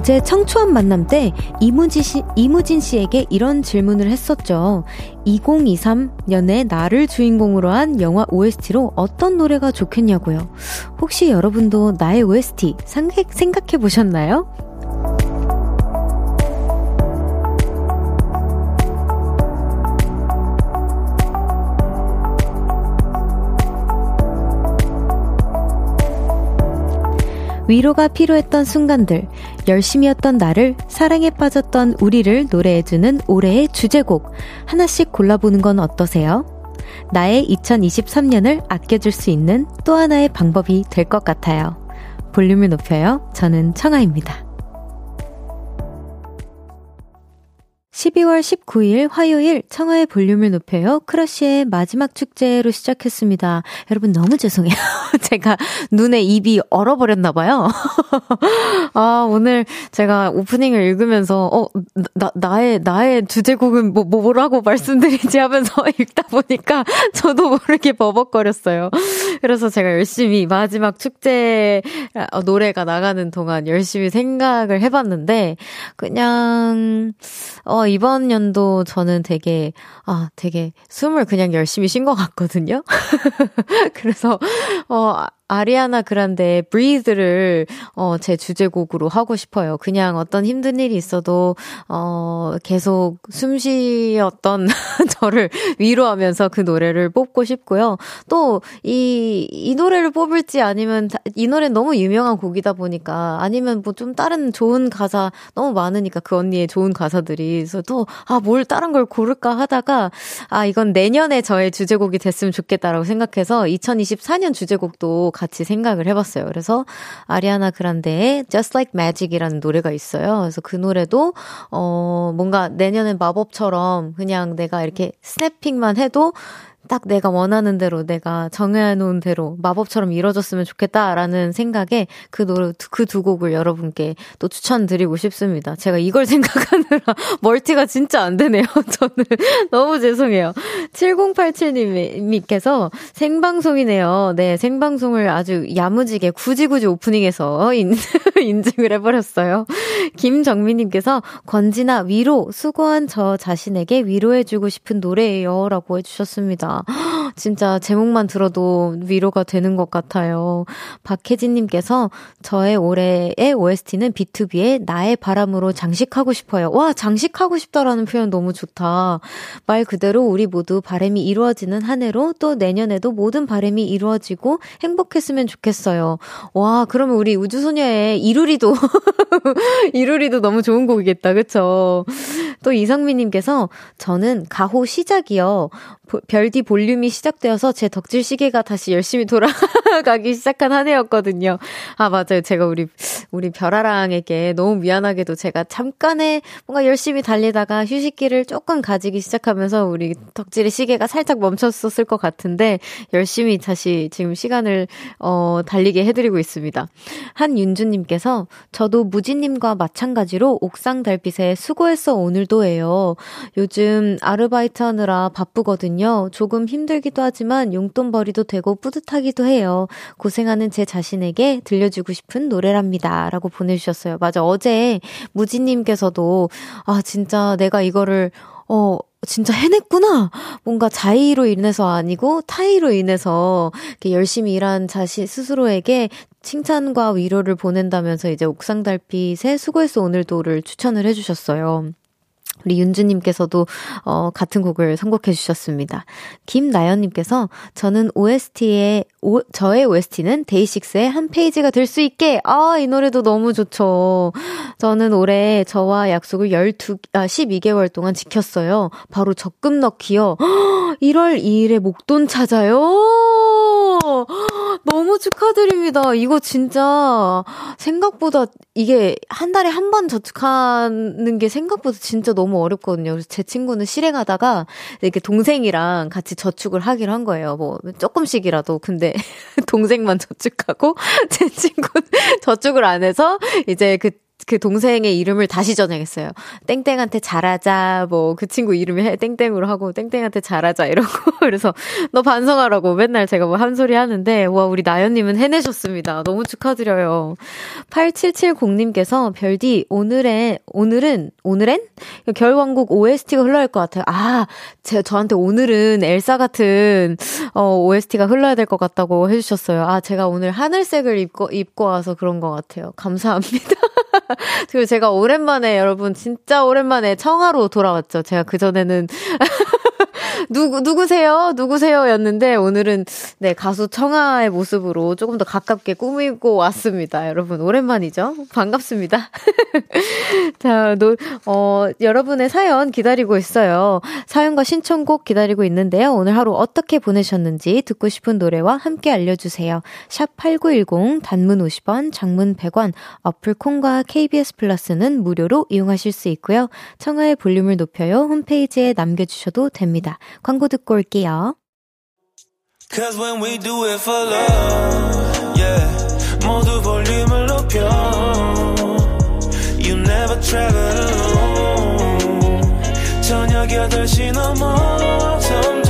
어제 청초한 만남 때 이무진, 씨, 이무진 씨에게 이런 질문을 했었죠. 2023년에 나를 주인공으로 한 영화 OST로 어떤 노래가 좋겠냐고요. 혹시 여러분도 나의 OST 생각해 보셨나요? 위로가 필요했던 순간들, 열심히였던 나를, 사랑에 빠졌던 우리를 노래해주는 올해의 주제곡. 하나씩 골라보는 건 어떠세요? 나의 2023년을 아껴줄 수 있는 또 하나의 방법이 될 것 같아요. 볼륨을 높여요. 저는 청아입니다. 12월 19일 화요일 청하의 볼륨을 높여요. 크러쉬의 마지막 축제로 시작했습니다. 여러분 너무 죄송해요. 제가 눈에 입이 얼어버렸나봐요. 아, 오늘 제가 오프닝을 읽으면서, 어, 나, 나의, 나의 주제곡은 뭐, 뭐라고 말씀드리지 하면서 읽다 보니까 저도 모르게 버벅거렸어요. 그래서 제가 열심히 마지막 축제 어, 노래가 나가는 동안 열심히 생각을 해봤는데, 그냥, 어, 이번 연도 저는 되게, 아, 되게 숨을 그냥 열심히 쉰 것 같거든요? 그래서, 어, 아리아나 그란데 브리즈를 어, 제 주제곡으로 하고 싶어요. 그냥 어떤 힘든 일이 있어도 어, 계속 숨 쉬었던 저를 위로하면서 그 노래를 뽑고 싶고요. 또 이 이 노래를 뽑을지 아니면 이 노래 너무 유명한 곡이다 보니까 아니면 뭐 좀 다른 좋은 가사 너무 많으니까 그 언니의 좋은 가사들이 그래서 또 아 뭘 다른 걸 고를까 하다가 아 이건 내년에 저의 주제곡이 됐으면 좋겠다라고 생각해서 2024년 주제곡도 같이 생각을 해봤어요. 그래서 아리아나 그란데의 Just Like Magic이라는 노래가 있어요. 그래서 그 노래도 어 뭔가 내년엔 마법처럼 그냥 내가 이렇게 스냅핑만 해도 딱 내가 원하는 대로 내가 정해놓은 대로 마법처럼 이뤄졌으면 좋겠다라는 생각에 그 노래 그 두 곡을 여러분께 또 추천드리고 싶습니다. 제가 이걸 생각하느라 멀티가 진짜 안 되네요. 저는 너무 죄송해요. 7087님께서 생방송이네요. 네, 생방송을 아주 야무지게 굳이 굳이 오프닝에서 인, 인증을 해버렸어요. 김정민님께서 권지나 위로 수고한 저 자신에게 위로해주고 싶은 노래예요라고 해주셨습니다. 啊！ 진짜 제목만 들어도 위로가 되는 것 같아요. 박혜진님께서 저의 올해의 OST는 B2B의 나의 바람으로 장식하고 싶어요. 와, 장식하고 싶다라는 표현 너무 좋다. 말 그대로 우리 모두 바람이 이루어지는 한 해로 또 내년에도 모든 바람이 이루어지고 행복했으면 좋겠어요. 와, 그러면 우리 우주소녀의 이루리도, 이루리도 너무 좋은 곡이겠다. 그쵸? 또 이성미님께서 저는 가호 시작이요. 별디 볼륨이 시 작되어서 제 덕질 시계가 다시 열심히 돌아가기 시작한 한 해였거든요. 아, 맞아요. 제가 우리, 우리 별아랑에게 너무 미안하게도 제가 잠깐의 뭔가 열심히 달리다가 휴식기를 조금 가지기 시작하면서 우리 덕질의 시계가 살짝 멈췄었을 것 같은데 열심히 다시 지금 시간을, 어, 달리게 해드리고 있습니다. 한윤주님께서 저도 무지님과 마찬가지로 옥상 달빛에 수고했어 오늘도예요. 요즘 아르바이트 하느라 바쁘거든요. 조금 힘들기도 하지만 용돈벌이도 되고 뿌듯하기도 해요. 고생하는 제 자신에게 들려주고 싶은 노래랍니다. 라고 보내주셨어요. 맞아. 어제 무지님께서도, 아, 진짜 내가 이거를, 어, 진짜 해냈구나. 뭔가 자의로 인해서 아니고 타의로 인해서 이렇게 열심히 일한 자신 스스로에게 칭찬과 위로를 보낸다면서 이제 옥상 달빛의 수고했어 오늘도를 추천을 해주셨어요. 우리 윤주님께서도 어, 같은 곡을 선곡해 주셨습니다. 김나연님께서 저는 OST의 오, 저의 OST는 데이식스의 한 페이지가 될 수 있게 아 이 노래도 너무 좋죠. 저는 올해 저와 약속을 12, 아, 12개월 동안 지켰어요. 바로 적금 넣기요. 1월 2일에 목돈 찾아요. 너무 축하드립니다. 이거 진짜 생각보다 이게 한 달에 한 번 저축하는 게 생각보다 진짜 너무 어렵거든요. 그래서 제 친구는 실행하다가 이렇게 동생이랑 같이 저축을 하기로 한 거예요. 뭐 조금씩이라도. 근데 동생만 저축하고 제 친구는 저축을 안 해서 이제 그 그 동생의 이름을 다시 전해겠어요. 땡땡한테 잘하자, 뭐, 그 친구 이름이 해, 땡땡으로 하고, 땡땡한테 잘하자, 이러고. 그래서, 너 반성하라고 맨날 제가 뭐 한 소리 하는데, 와, 우리 나연님은 해내셨습니다. 너무 축하드려요. 8770님께서, 별디, 오늘의, 오늘은, 오늘엔? 결왕국 OST가 흘러야 할 것 같아요. 아, 제, 저한테 오늘은 엘사 같은, 어, OST가 흘러야 될 것 같다고 해주셨어요. 아, 제가 오늘 하늘색을 입고, 입고 와서 그런 것 같아요. 감사합니다. 그리고 제가 오랜만에 여러분 진짜 오랜만에 청하로 돌아왔죠. 제가 그전에는 누구, 누구세요? 누구세요? 였는데, 오늘은, 네, 가수 청하의 모습으로 조금 더 가깝게 꾸미고 왔습니다. 여러분, 오랜만이죠? 반갑습니다. 자, 노, 어, 여러분의 사연 기다리고 있어요. 사연과 신청곡 기다리고 있는데요. 오늘 하루 어떻게 보내셨는지 듣고 싶은 노래와 함께 알려주세요. 샵 8910, 단문 50원, 장문 100원, 어플 콩과 KBS 플러스는 무료로 이용하실 수 있고요. 청하의 볼륨을 높여요. 홈페이지에 남겨주셔도 됩니다. 광고 듣고 올게요. Cause when we do it for love, yeah. 모두 볼륨을 높여. Never travel alone. 저녁 8시 넘어 점점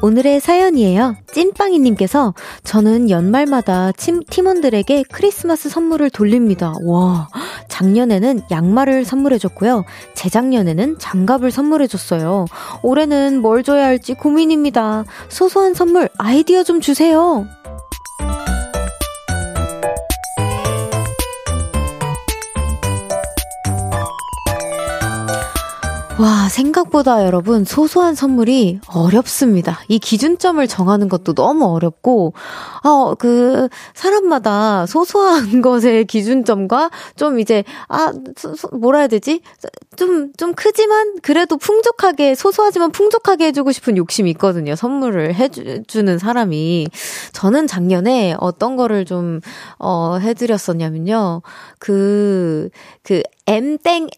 오늘의 사연이에요. 찐빵이님께서 저는 연말마다 팀, 팀원들에게 크리스마스 선물을 돌립니다. 와, 작년에는 양말을 선물해줬고요. 재작년에는 장갑을 선물해줬어요. 올해는 뭘 줘야 할지 고민입니다. 소소한 선물 아이디어 좀 주세요. 와, 생각보다 여러분, 소소한 선물이 어렵습니다. 이 기준점을 정하는 것도 너무 어렵고, 어, 그, 사람마다 소소한 것의 기준점과 좀 이제, 아, 소, 소, 뭐라 해야 되지? 좀, 좀 크지만, 그래도 풍족하게, 소소하지만 풍족하게 해주고 싶은 욕심이 있거든요. 선물을 해주는 사람이. 저는 작년에 어떤 거를 좀, 어, 해드렸었냐면요. 그, 그, M땡,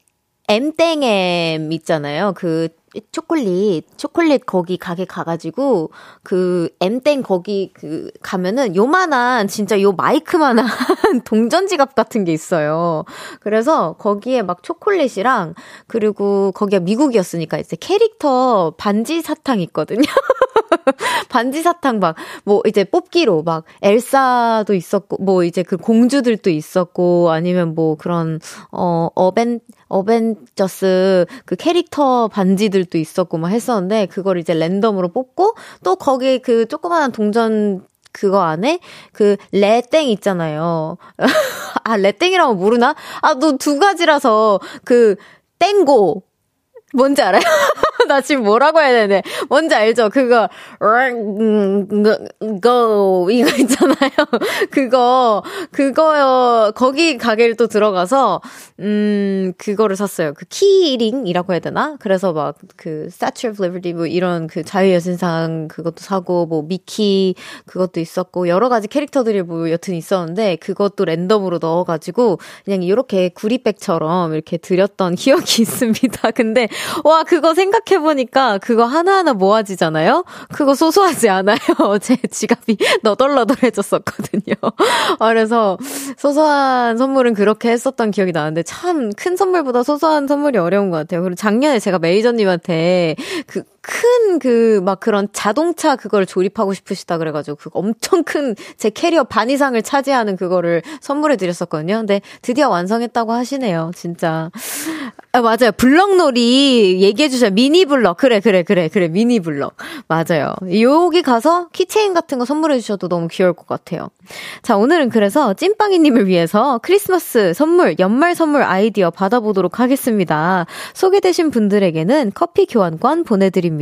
엠땡엠 있잖아요. 그 초콜릿, 초콜릿 거기 가게 가가지고, 그, 엠땡 거기 그, 가면은 요만한, 진짜 요 마이크만한 동전 지갑 같은 게 있어요. 그래서 거기에 막 초콜릿이랑, 그리고 거기가 미국이었으니까 이제 캐릭터 반지 사탕 있거든요. 반지 사탕 막, 뭐 이제 뽑기로 막 엘사도 있었고, 뭐 이제 그 공주들도 있었고, 아니면 뭐 그런, 어, 어벤, 어벤져스 그 캐릭터 반지들도 있었고 막 했었는데, 그걸 이제 랜덤으로 뽑고, 또 거기 그 조그마한 동전 그거 안에 그 레땡 있잖아요. 아, 레땡이라고 모르나? 아, 너 두 글자라서 그 땡고 뭔지 알아요? 나 지금 뭐라고 해야 되네. 뭔지 알죠? 그거, 고, 이거 있잖아요. 그거, 그거요. 거기 가게를 또 들어가서, 음, 그거를 샀어요. 그 keyring이라고 해야 되나? 그래서 막 그 Statue of Liberty 뭐 이런 그 자유여신상 그것도 사고, 뭐 미키 그것도 있었고, 여러 가지 캐릭터들이 뭐 여튼 있었는데, 그것도 랜덤으로 넣어가지고, 그냥 이렇게 구리백처럼 이렇게 드렸던 기억이 있습니다. 근데, 와, 그거 생각해보니까 그거 하나하나 모아지잖아요? 그거 소소하지 않아요. 제 지갑이 너덜너덜해졌었거든요. 그래서 소소한 선물은 그렇게 했었던 기억이 나는데 참 큰 선물보다 소소한 선물이 어려운 것 같아요. 그리고 작년에 제가 메이저님한테 그, 큰 그 막 그런 자동차 그걸 조립하고 싶으시다 그래가지고 그 엄청 큰 제 캐리어 반 이상을 차지하는 그거를 선물해 드렸었거든요. 근데 드디어 완성했다고 하시네요. 진짜. 아, 맞아요. 블럭놀이 얘기해주세요. 미니 블럭. 그래, 그래, 그래, 그래. 미니 블럭. 맞아요. 여기 가서 keychain 같은 거 선물해 주셔도 너무 귀여울 것 같아요. 자, 오늘은 그래서 찐빵이님을 위해서 크리스마스 선물, 연말 선물 아이디어 받아보도록 하겠습니다. 소개되신 분들에게는 커피 교환권 보내드립니다.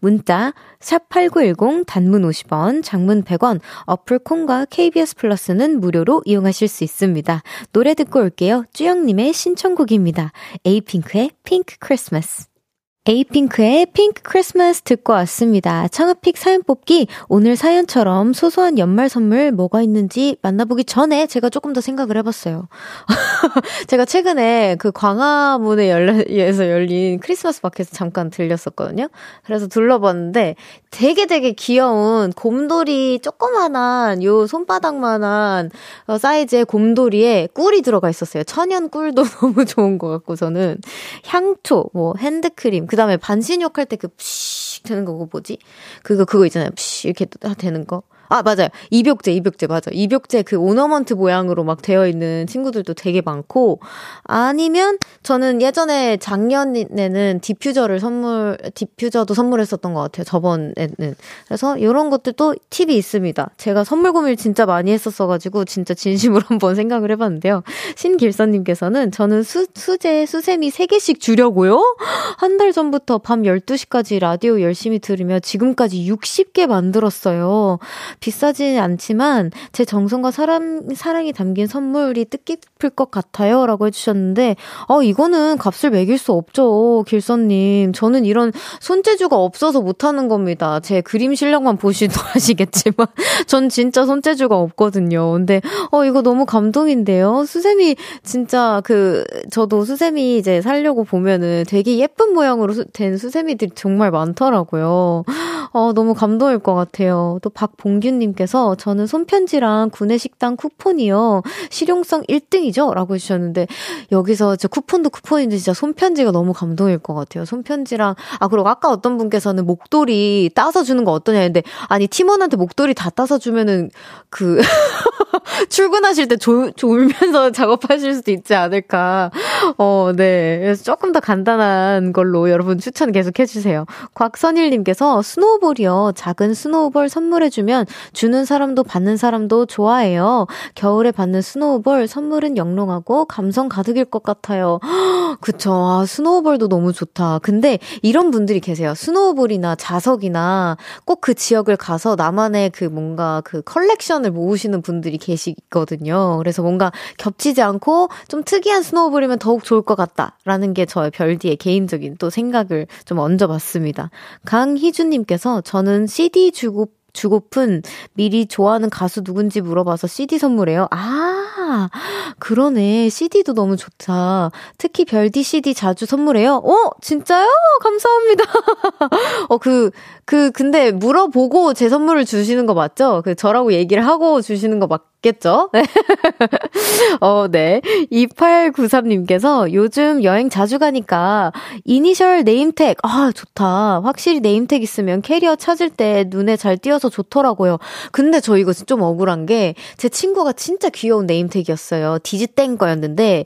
문자, 샵8910 단문 50원, 장문 100원, 어플 콩과 KBS 플러스는 무료로 이용하실 수 있습니다. 노래 듣고 올게요. 쭈영님의 신청곡입니다. 에이핑크의 핑크 크리스마스. 에이핑크의 핑크 크리스마스 듣고 왔습니다. 청하pick 사연 뽑기. 오늘 사연처럼 소소한 연말 선물 뭐가 있는지 만나보기 전에 제가 조금 더 생각을 해봤어요. 제가 최근에 그 광화문에 열려서 열린 크리스마스 마켓에 잠깐 들렸었거든요. 그래서 둘러봤는데 되게 되게 귀여운 곰돌이 조그만한 요 손바닥만한 어, 사이즈의 곰돌이에 꿀이 들어가 있었어요. 천연 꿀도 너무 좋은 것 같고 저는 향초, 뭐 핸드크림, 그 다음에 반신욕 할 때그 푸쉬 되는 거고 뭐지? 그거 그거 있잖아요. 푸쉬 이렇게 되는 거. 아, 맞아요. 입욕제, 입욕제, 맞아. 입욕제 그 ornament 모양으로 막 되어 있는 친구들도 되게 많고, 아니면 저는 예전에 작년에는 디퓨저를 선물, 디퓨저도 선물했었던 것 같아요. 저번에는. 그래서 이런 것들도 팁이 있습니다. 제가 선물 고민을 진짜 많이 했었어가지고, 진짜 진심으로 한번 생각을 해봤는데요. 신길선님께서는 저는 수, 수제, 수세미 3개씩 주려고요? 한 달 전부터 밤 12시까지 라디오 열심히 들으며 지금까지 60개 만들었어요. 비싸지 않지만 제 정성과 사람, 사랑이 담긴 선물이 뜻깊을 것 같아요. 라고 해주셨는데, 어, 이거는 값을 매길 수 없죠. 길선님. 저는 이런 손재주가 없어서 못하는 겁니다. 제 그림 실력만 보시도 아시겠지만, 전 진짜 손재주가 없거든요. 근데, 어, 이거 너무 감동인데요. 수세미, 진짜 그, 저도 수세미 이제 살려고 보면은 되게 예쁜 모양으로 된 수세미들이 정말 많더라고요. 어, 너무 감동일 것 같아요. 또 박봉규 김은님께서 저는 손편지랑 구내식당 쿠폰이요. 실용성 1등이죠? 라고 해주셨는데, 여기서 저 쿠폰도 쿠폰인데 진짜 손편지가 너무 감동일 것 같아요. 손편지랑, 아, 그리고 아까 어떤 분께서는 목도리 따서 주는 거 어떠냐 했는데, 아니, 팀원한테 목도리 다 따서 주면은, 그, 출근하실 때 졸, 졸면서 작업하실 수도 있지 않을까. 어, 네. 그래서 조금 더 간단한 걸로 여러분 추천 계속 해주세요. 곽선일님께서 snowball이요. 작은 snowball 선물해주면 주는 사람도 받는 사람도 좋아해요. 겨울에 받는 snowball 선물은 영롱하고 감성 가득일 것 같아요. 그쵸. 아, snowball도 너무 좋다. 근데 이런 분들이 계세요. snowball이나 자석이나 꼭 그 지역을 가서 나만의 그 뭔가 그 컬렉션을 모으시는 분들이 계시거든요. 그래서 뭔가 겹치지 않고 좀 특이한 snowball이면 더욱 좋을 것 같다라는 게 저의 별디의 개인적인 또 생각을 좀 얹어봤습니다. 강희준님께서 저는 CD 주고 주고픈 미리 좋아하는 가수 누군지 물어봐서 CD 선물해요. 아, 그러네. CD도 너무 좋다. 특히 별디 CD 자주 선물해요. 어, 진짜요? 감사합니다. 어, 그, 그, 근데 물어보고 제 선물을 주시는 거 맞죠? 그 저라고 얘기를 하고 주시는 거 맞 겠죠? 네. 어, 네. 2893님께서 요즘 여행 자주 가니까 이니셜 name tag, 아, 좋다. 확실히 name tag 있으면 캐리어 찾을 때 눈에 잘 띄어서 좋더라고요. 근데 저 이거 좀 억울한 게 제 친구가 진짜 귀여운 name tag이었어요. 디즈땡 거였는데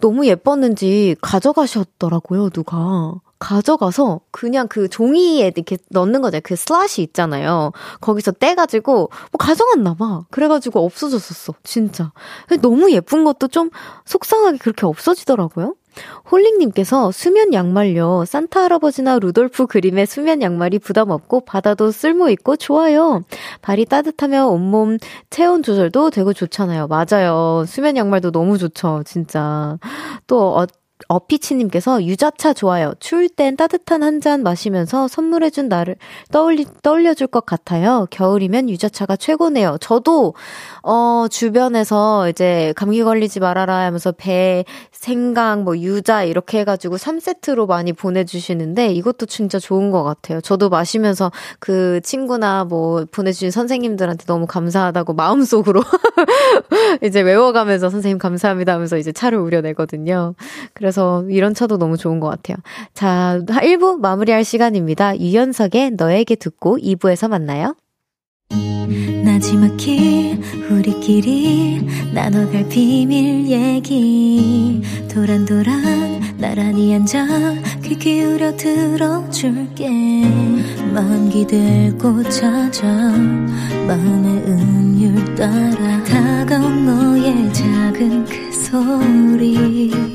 너무 예뻤는지 가져가셨더라고요, 누가. 가져가서 그냥 그 종이에 이렇게 넣는 거죠. 그 슬라시 있잖아요. 거기서 떼가지고 뭐 가져갔나 봐. 그래가지고 없어졌었어. 진짜. 너무 예쁜 것도 좀 속상하게 그렇게 없어지더라고요. 홀링님께서 수면 양말요. 산타 할아버지나 루돌프 그림의 수면 양말이 부담 없고 바다도 쓸모 있고 좋아요. 발이 따뜻하며 온몸 체온 조절도 되고 좋잖아요. 맞아요. 수면 양말도 너무 좋죠. 진짜. 또 어, 어피치님께서 유자차 좋아요. 추울 땐 따뜻한 한 잔 마시면서 선물해준 나를 떠올리, 떠올려줄 것 같아요. 겨울이면 유자차가 최고네요. 저도, 어, 주변에서 이제 감기 걸리지 말아라 하면서 배, 생강, 뭐 유자 이렇게 해가지고 3세트로 많이 보내주시는데 이것도 진짜 좋은 것 같아요. 저도 마시면서 그 친구나 뭐 보내주신 선생님들한테 너무 감사하다고 마음속으로 이제 외워가면서 선생님 감사합니다 하면서 이제 차를 우려내거든요. 그래서 그래서 이런 차도 너무 좋은 것 같아요. 자, 1부 마무리할 시간입니다. 유연석의 너에게 듣고 2부에서 만나요. 나지막히 우리끼리 나눠갈 비밀 얘기 도란도란 나란히 앉아 귀 기울여 들어줄게 마음 기대고 찾아 마음의 음율 따라 다가온 너의 작은 그 소리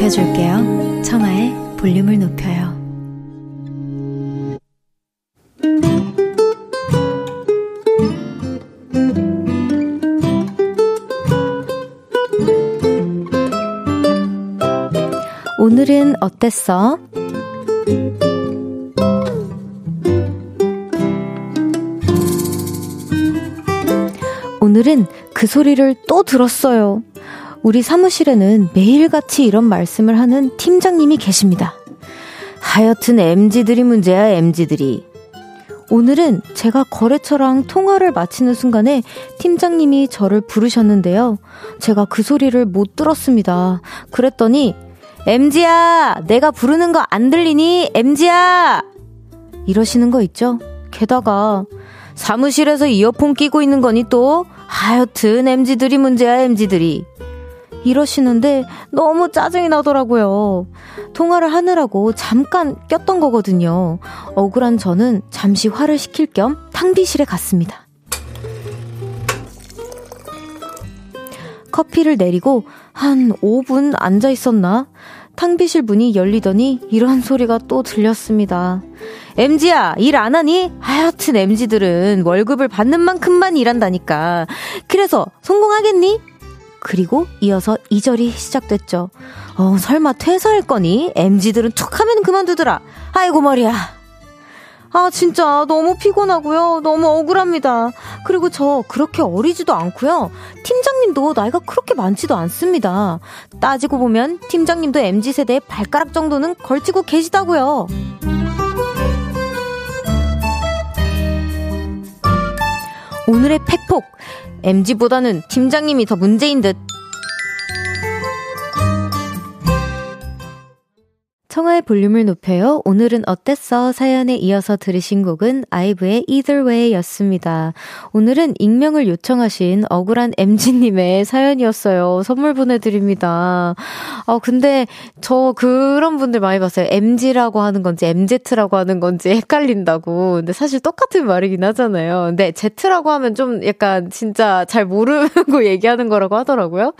높여줄게요. 청하의 볼륨을 높여요. 오늘은 어땠어? 오늘은 그 소리를 또 들었어요. 우리 사무실에는 매일같이 이런 말씀을 하는 팀장님이 계십니다. 하여튼 MG들이 문제야, MG들이. 오늘은 제가 거래처랑 통화를 마치는 순간에 팀장님이 저를 부르셨는데요. 제가 그 소리를 못 들었습니다. 그랬더니, MG야! 내가 부르는 거 안 들리니? MG야! 이러시는 거 있죠? 게다가, 사무실에서 이어폰 끼고 있는 거니 또? 하여튼 MG들이 문제야, MG들이. 이러시는데 너무 짜증이 나더라고요. 통화를 하느라고 잠깐 꼈던 거거든요. 억울한 저는 잠시 화를 식힐 겸 탕비실에 갔습니다. 커피를 내리고 한 5분 앉아 있었나? 탕비실 문이 열리더니 이런 소리가 또 들렸습니다. MG야, 일 안 하니? 하여튼 MG들은 월급을 받는 만큼만 일한다니까. 그래서 성공하겠니? 그리고 이어서 2절이 시작됐죠. 어, 설마 퇴사할 거니? MG들은 툭 하면 그만두더라. 아이고, 머리야. 아, 진짜 너무 피곤하고요. 너무 억울합니다. 그리고 저 그렇게 어리지도 않고요. 팀장님도 나이가 그렇게 많지도 않습니다. 따지고 보면 팀장님도 MZ세대의 발가락 정도는 걸치고 계시다고요. 오늘의 팩폭. MG보다는 팀장님이 더 문제인 듯. 청하의 볼륨을 높여요. 오늘은 어땠어? 사연에 이어서 들으신 곡은 아이브의 Either Way 였습니다. 오늘은 익명을 요청하신 억울한 MG님의 사연이었어요. 선물 보내드립니다. 어, 근데 저 그런 분들 많이 봤어요. MG라고 하는 건지 MZ라고 하는 건지 헷갈린다고. 근데 사실 똑같은 말이긴 하잖아요. 근데 Z라고 하면 좀 약간 진짜 잘 모르고 얘기하는 거라고 하더라고요.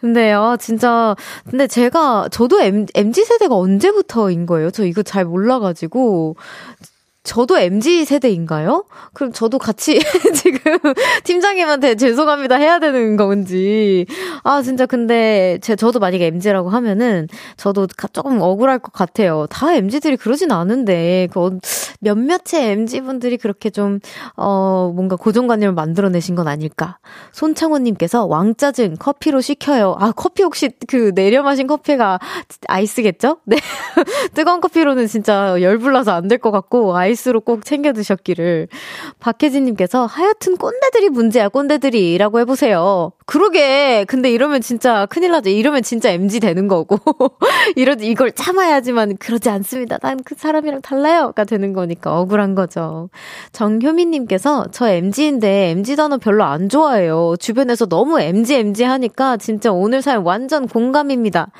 근데, 아, 진짜. 근데 제가, 저도 M, MG세대가 언제 언제부터인 거예요? 저 이거 잘 몰라가지고. 저도 MZ 세대인가요? 그럼 저도 같이 지금 팀장님한테 죄송합니다 해야 되는 건지. 아, 진짜 근데 제, 저도 만약에 MZ라고 하면은 저도 조금 억울할 것 같아요. 다 MZ들이 그러진 않은데, 그 몇몇의 MZ분들이 그렇게 좀, 어, 뭔가 고정관념을 만들어내신 건 아닐까. 손창호님께서 왕짜증 커피로 시켜요. 아, 커피 혹시 그 내려 마신 커피가 아이스겠죠? 네. 뜨거운 커피로는 진짜 열불나서 안 될 것 같고, 아이스 아이스로 꼭 챙겨 드셨기를. 박혜진님께서 하여튼 꼰대들이 문제야, 꼰대들이. 라고 해보세요. 그러게. 근데 이러면 진짜 큰일 나죠. 이러면 진짜 MG 되는 거고. 이러, 이걸 참아야지만 그러지 않습니다. 난 그 사람이랑 달라요.가 되는 거니까 억울한 거죠. 정효민님께서 저 MG인데 MG 단어 별로 안 좋아해요. 주변에서 너무 MG, MG 하니까 진짜 오늘 사연 완전 공감입니다.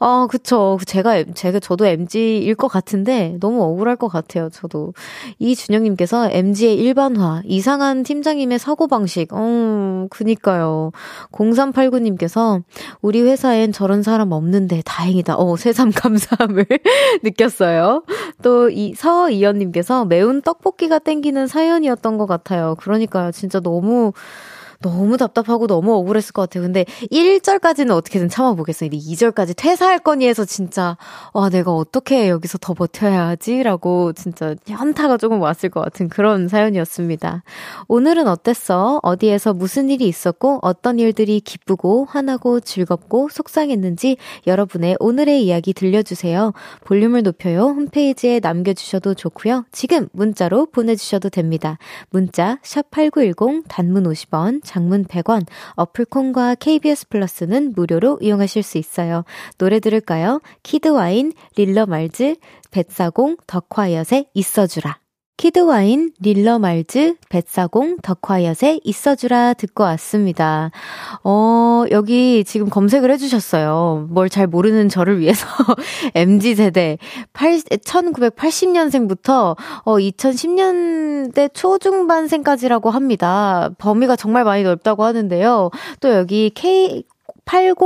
아, 그쵸. 제가, 제가, 저도 MG일 것 같은데 너무 억울할 것 같아요. 저도. 이준영님께서 MG의 일반화, 이상한 팀장님의 사고방식, 어, 그니까요. 0389님께서 우리 회사엔 저런 사람 없는데 다행이다. 어, 새삼 감사함을 느꼈어요. 또 이 서이연님께서 매운 떡볶이가 땡기는 사연이었던 것 같아요. 그러니까요. 진짜 너무 너무 답답하고 너무 억울했을 것 같아요. 근데 1절까지는 어떻게든 참아보겠어요. 2절까지 퇴사할 거니 해서 진짜, 와, 내가 어떻게 여기서 더 버텨야 하지? 라고 진짜 현타가 조금 왔을 것 같은 그런 사연이었습니다. 오늘은 어땠어? 어디에서 무슨 일이 있었고, 어떤 일들이 기쁘고, 화나고, 즐겁고, 속상했는지 여러분의 오늘의 이야기 들려주세요. 볼륨을 높여요. 홈페이지에 남겨주셔도 좋고요. 지금 문자로 보내주셔도 됩니다. 문자, 샵8910, 단문 50원, 장문 100원, 어플 콩과 KBS 플러스는 무료로 이용하실 수 있어요. 노래 들을까요? 키드와인, 릴러 말즈, 뱃사공, 덕화 옆에 있어주라. 키드와인, 릴러 말즈, 뱃사공, 덕화 옆에 있어주라 듣고 왔습니다. 어, 여기 지금 검색을 해주셨어요. 뭘 잘 모르는 저를 위해서 MG세대 1980년생부터 어, 2010년대 초중반생까지라고 합니다. 범위가 정말 많이 넓다고 하는데요. 또 여기 K 80,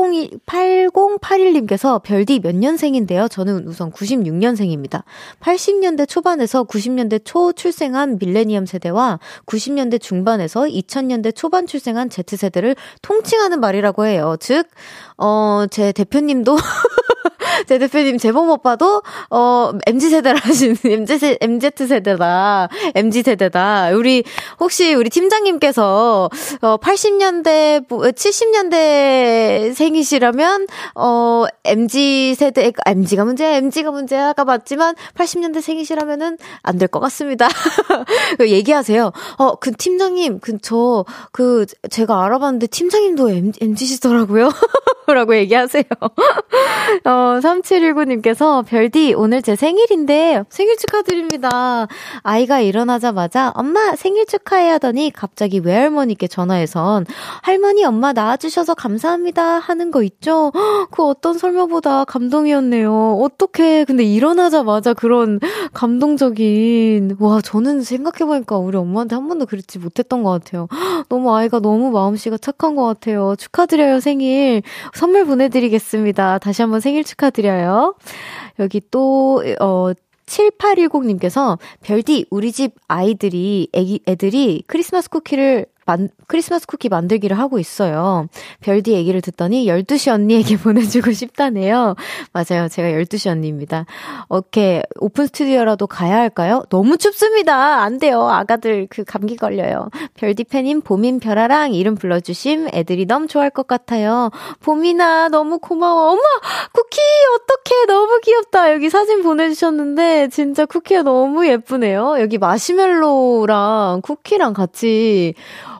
8081님께서 별디 몇 년생인데요? 저는 우선 96년생입니다. 80년대 초반에서 90년대 초 출생한 밀레니엄 세대와 90년대 중반에서 2000년대 초반 출생한 Z세대를 통칭하는 말이라고 해요. 즉, 어, 제 대표님도 제 대표님 재범 오빠도 어 MZ 세대라신 MZ MZ 세대다. MZ 세대다. 우리 혹시 우리 팀장님께서 어 80년대 70년대 생이시라면 어 MZ 세대 MZ가 문제야. MZ가 문제야가 맞지만 80년대 생이시라면은 안 될 것 같습니다. 그 얘기하세요. 어 그 팀장님 그 저그 그 제가 알아봤는데 팀장님도 MZ시더라고요. 라고 얘기하세요. 어 3719님께서 별디 오늘 제 생일인데 생일 축하드립니다. 아이가 일어나자마자 엄마 생일 축하해 하더니 갑자기 외할머니께 전화해선 할머니 엄마 낳아주셔서 감사합니다 하는 거 있죠? 그 어떤 설명보다 감동이었네요. 어떻게 근데 일어나자마자 그런 감동적인 와 저는 생각해보니까 우리 엄마한테 한 번도 그랬지 못했던 것 같아요. 너무 아이가 너무 마음씨가 착한 것 같아요. 축하드려요 생일 선물 보내드리겠습니다. 다시 한번 생일 축하 축하드려요. 여기 또, 어, 7810님께서 별디 우리 집 아이들이 애기 애들이 크리스마스 쿠키를 만, 크리스마스 쿠키 만들기를 하고 있어요. 별디 얘기를 듣더니 12시 언니에게 보내주고 싶다네요. 맞아요. 제가 12시 언니입니다. 어떻게 오픈 스튜디오라도 가야 할까요? 너무 춥습니다. 안 돼요. 아가들 그 감기 걸려요. 별디 팬인 봄인 별아랑 이름 불러주심 애들이 너무 좋아할 것 같아요. 봄이나 너무 고마워. 엄마! 쿠키! 어떡해. 너무 귀엽다. 여기 사진 보내주셨는데 진짜 쿠키가 너무 예쁘네요. 여기 마시멜로랑 쿠키랑 같이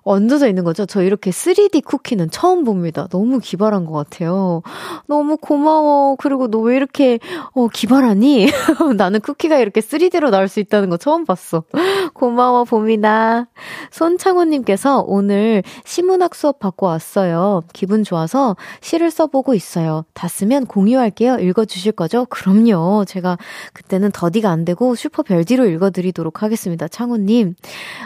얹어져 있는 거죠. 저 이렇게 3D 쿠키는 처음 봅니다. 너무 기발한 것 같아요. 너무 고마워. 그리고 너 왜 이렇게, 어, 기발하니? 나는 쿠키가 이렇게 3D로 나올 수 있다는 거 처음 봤어. 고마워, 봄이나. 손창호님께서 오늘 시문학 수업 받고 왔어요. 기분 좋아서 시를 써보고 있어요. 다 쓰면 공유할게요. 읽어주실 거죠? 그럼요. 제가 그때는 더디가 안 되고 슈퍼 별디로 읽어드리도록 하겠습니다. 창호님.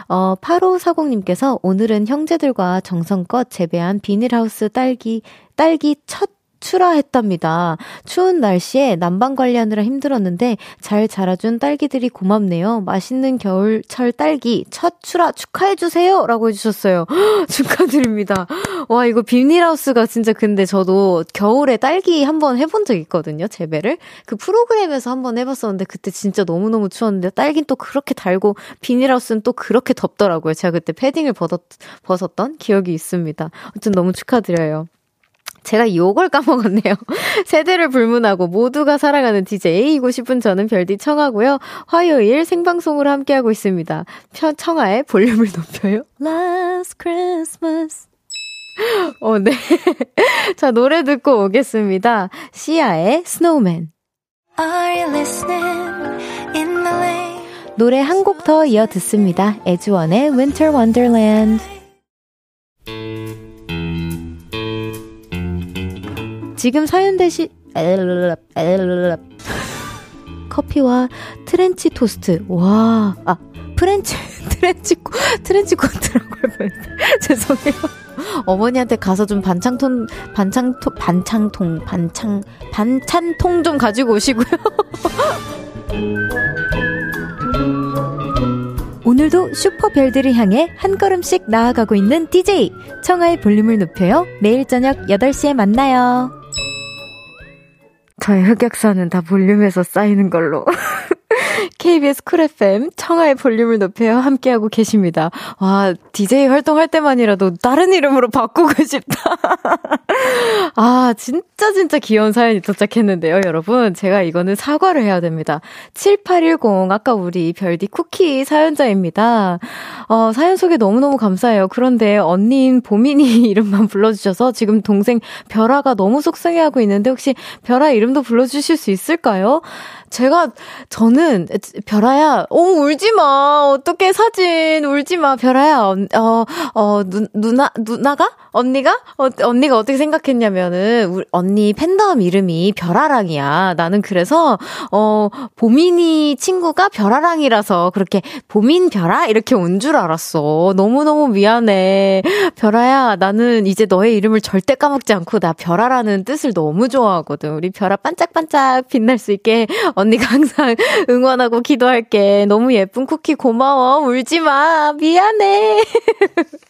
어, 8540님께서 오늘 오늘은 형제들과 정성껏 재배한 비닐하우스 딸기, 딸기 첫 출하했답니다. 추운 날씨에 난방 관리하느라 힘들었는데 잘 자라준 딸기들이 고맙네요. 맛있는 겨울철 딸기 첫 출하 축하해주세요! 라고 해주셨어요. 축하드립니다. 와, 이거 비닐하우스가 진짜 근데 저도 겨울에 딸기 한번 해본 적 있거든요, 재배를. 그 프로그램에서 한번 해봤었는데 그때 진짜 너무너무 추웠는데 딸긴 또 그렇게 달고 비닐하우스는 또 그렇게 덥더라고요. 제가 그때 패딩을 벗었, 벗었던 기억이 있습니다. 아무튼 너무 축하드려요. 제가 이걸 까먹었네요. 세대를 불문하고 모두가 사랑하는 DJ이고 싶은 저는 별디 청하고요. 화요일 생방송으로 함께하고 있습니다. 청하의 볼륨을 높여요. Last Christmas. 어, 네. 자, 노래 듣고 오겠습니다. 시아의 Snowman. 노래 한 곡 더 이어 듣습니다. 에즈원의 Winter Wonderland. 지금 사연 대신 커피와 트렌치 토스트. 와, 아, 프렌치, 트렌치, 트렌치 코트라고 할 죄송해요. 어머니한테 가서 좀 반창통, 반창통, 반창통, 반창, 반찬통 좀 가지고 오시고요. 오늘도 슈퍼별들을 향해 한 걸음씩 나아가고 있는 DJ 청하의 볼륨을 높여요. 매일 저녁 8시에 만나요. 저의 흑역사는 다 볼륨에서 쌓이는 걸로. KBS 쿨 FM 청하의 볼륨을 높여요 함께하고 계십니다. 와, DJ 활동할 때만이라도 다른 이름으로 바꾸고 싶다. 아, 진짜 진짜 귀여운 사연이 도착했는데요, 여러분. 제가 이거는 사과를 해야 됩니다. 7810 아까 우리 별디 쿠키 사연자입니다. 어, 사연 소개 너무너무 감사해요. 그런데 언니인 보민이 이름만 불러주셔서 지금 동생 별아가 너무 속상해하고 있는데 혹시 별아 이름도 불러주실 수 있을까요? 제가 저는 별아야, 오 울지 마. 어떻게 사진 울지 마. 별아야, 어, 어, 누, 누나 누나가 언니가 어, 언니가 어떻게 생각했냐면은 우리 언니 팬덤 이름이 별아랑이야. 나는 그래서 어 보민이 친구가 별아랑이라서 그렇게 보민 별아 이렇게 온 줄 알았어. 너무 너무 미안해. 별아야, 나는 이제 너의 이름을 절대 까먹지 않고 나 별아라는 뜻을 너무 좋아하거든. 우리 별아 반짝반짝 빛날 수 있게 언니가 항상 응원하고 기도할게. 너무 예쁜 쿠키 고마워. 울지 마. 미안해.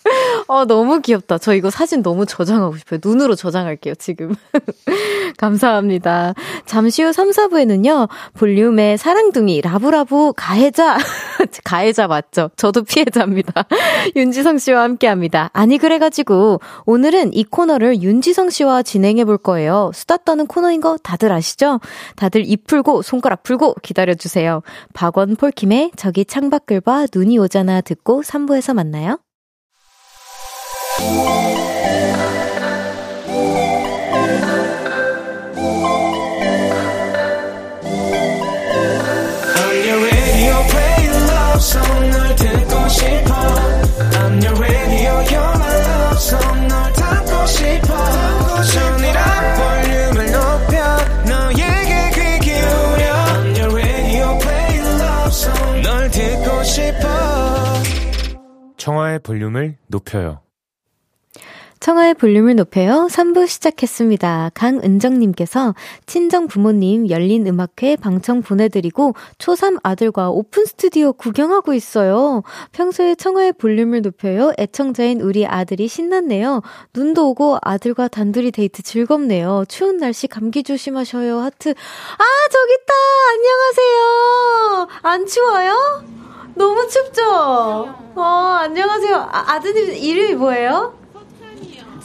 어 너무 귀엽다. 저 이거 사진 너무 저장하고 싶어요. 눈으로 저장할게요, 지금. 감사합니다. 잠시 후 3, 4부에는요, 볼륨의 사랑둥이, 라부라부, 가해자. 가해자 맞죠? 저도 피해자입니다. 윤지성 씨와 함께 합니다. 아니, 그래가지고, 오늘은 이 코너를 윤지성 씨와 진행해 볼 거예요. 수다 떠는 코너인 거 다들 아시죠? 다들 입 풀고, 손가락 풀고 기다려주세요. 박원 폴킴의 저기 창밖을 봐 눈이 오잖아 듣고 3부에서 만나요. 청하의 볼륨을 높여요. 청하의 볼륨을 높여요. 3부 시작했습니다. 강은정님께서 친정 부모님 열린 음악회 방청 보내드리고 초3 아들과 오픈 스튜디오 구경하고 있어요. 평소에 청하의 볼륨을 높여요. 애청자인 우리 아들이 신났네요. 눈도 오고 아들과 단둘이 데이트 즐겁네요. 추운 날씨 감기 조심하셔요. 하트. 아, 저기 있다! 안녕하세요! 안 추워요? 너무 춥죠? 어, 안녕하세요. 아, 아드님 이름이 뭐예요?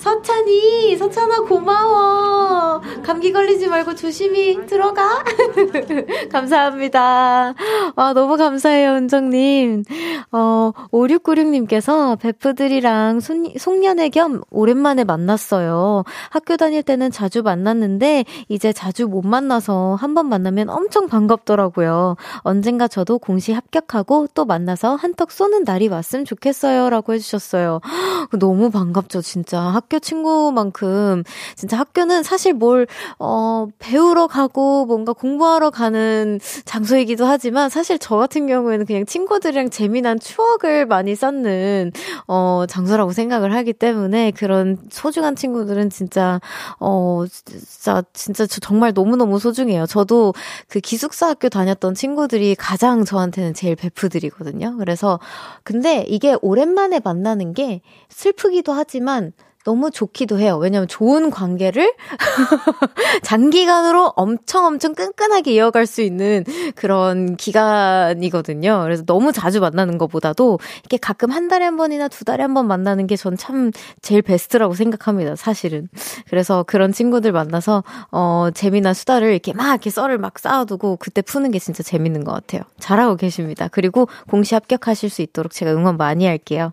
서찬이, 서찬아 고마워. 감기 걸리지 말고 조심히 들어가. 감사합니다. 와, 너무 감사해요, 은정님. 어, 5696님께서 베프들이랑 송년회 겸 오랜만에 만났어요. 학교 다닐 때는 자주 만났는데, 이제 자주 못 만나서 한 번 만나면 엄청 반갑더라고요. 언젠가 저도 공시 합격하고 또 만나서 한턱 쏘는 날이 왔으면 좋겠어요. 라고 해주셨어요. 너무 반갑죠, 진짜. 학교 친구만큼 진짜 학교는 사실 뭘, 어, 배우러 가고 뭔가 공부하러 가는 장소이기도 하지만 사실 저 같은 경우에는 그냥 친구들이랑 재미난 추억을 많이 쌓는, 어, 장소라고 생각을 하기 때문에 그런 소중한 친구들은 진짜, 어, 진짜, 진짜 정말 너무너무 소중해요. 저도 그 기숙사 학교 다녔던 친구들이 가장 저한테는 제일 베프들이거든요. 그래서, 근데 이게 오랜만에 만나는 게 슬프기도 하지만 너무 좋기도 해요. 왜냐면 좋은 관계를 장기간으로 엄청 엄청 끈끈하게 이어갈 수 있는 그런 기간이거든요. 그래서 너무 자주 만나는 것보다도 이렇게 가끔 한 달에 한 번이나 두 달에 한 번 만나는 게 전 참 제일 베스트라고 생각합니다. 사실은. 그래서 그런 친구들 만나서 어 재미난 수다를 이렇게 막 이렇게 썰을 막 쌓아두고 그때 푸는 게 진짜 재밌는 것 같아요. 잘하고 계십니다. 그리고 공시 합격하실 수 있도록 제가 응원 많이 할게요.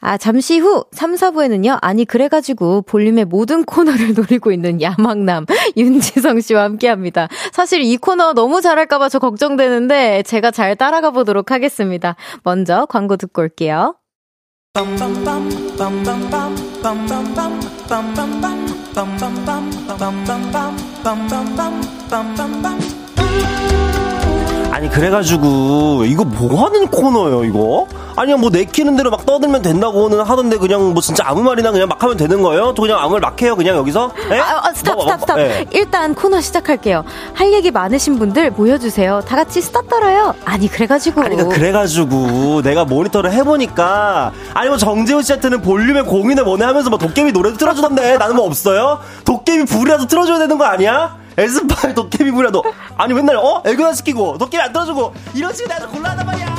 아, 잠시 후 3, 4부에는요. 아니 그래가지고 볼륨의 모든 코너를 노리고 있는 야망남 윤지성 씨와 함께합니다. 사실 이 코너 너무 잘할까봐 저 걱정되는데 제가 잘 따라가 보도록 하겠습니다. 먼저 광고 듣고 올게요. 아니 그래가지고 이거 뭐 하는 코너예요 이거? 아니면 뭐 내키는 대로 막 떠들면 된다고는 하던데 그냥 뭐 진짜 아무 말이나 그냥 막 하면 되는 거예요? 저 그냥 아무 말 막 해요 그냥 여기서? 에? 아, 아, stop stop stop. 네. 일단 코너 시작할게요. 할 얘기 많으신 분들 모여주세요. 다 같이 수다 떨어요. 아니 그래가지고. 아니 그러니까 그래가지고 내가 모니터를 해보니까 아니 뭐 정재훈 씨한테는 볼륨의 공유를 원해 하면서 뭐 도깨비 노래도 틀어주던데 나는 뭐 없어요? 도깨비 불이라도 틀어줘야 되는 거 아니야? 에스파의 도깨비 불이라도 아니 맨날 어 애교나 시키고 도깨비 안 틀어주고 이런 식으로 내가 곤란하단 말이야.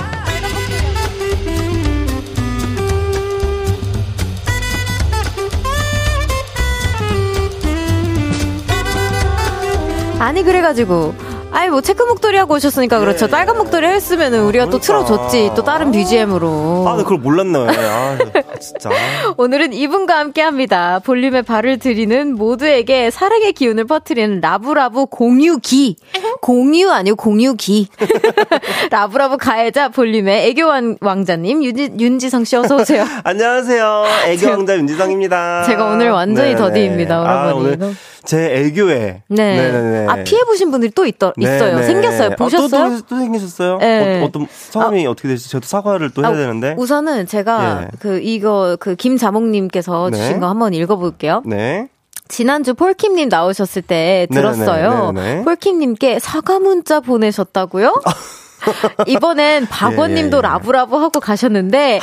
아니 그래가지고 아이 뭐 체크 목도리 하고 오셨으니까 그렇죠. 네. 빨간 목도리 했으면은 우리가 그러니까. 또 틀어줬지. 또 다른 BGM으로. 아, 나 그걸 몰랐네. 아, 진짜. 오늘은 이분과 함께합니다. 볼륨에 발을 들이는 모두에게 사랑의 기운을 퍼뜨리는 라브라브 공유기. 공유 아니고 공유기. 라브라브 가해자 볼륨의 애교 왕자님 윤지, 윤지성 씨 어서 오세요. 안녕하세요. 애교 왕자 윤지성입니다. 제가 오늘 완전히 네네. 더디입니다, 아, 오늘 제 애교에. 네. 네네네. 아, 피해 보신 분들이 또 있더, 있어요. 생겼어요. 보셨어요? 아, 또, 또, 또 생기셨어요? 네. 어, 떤 성함이 아, 어떻게 되시죠? 저도 사과를 또 해야 아, 되는데. 우선은 제가 예. 그, 이거, 그, 김자몽님께서 네. 주신 거 한번 읽어볼게요. 네. 지난주 폴킴님 나오셨을 때 들었어요. 네네, 폴킴님께 사과 문자 보내셨다고요? 이번엔 박원님도 예, 예. 라브라브 하고 가셨는데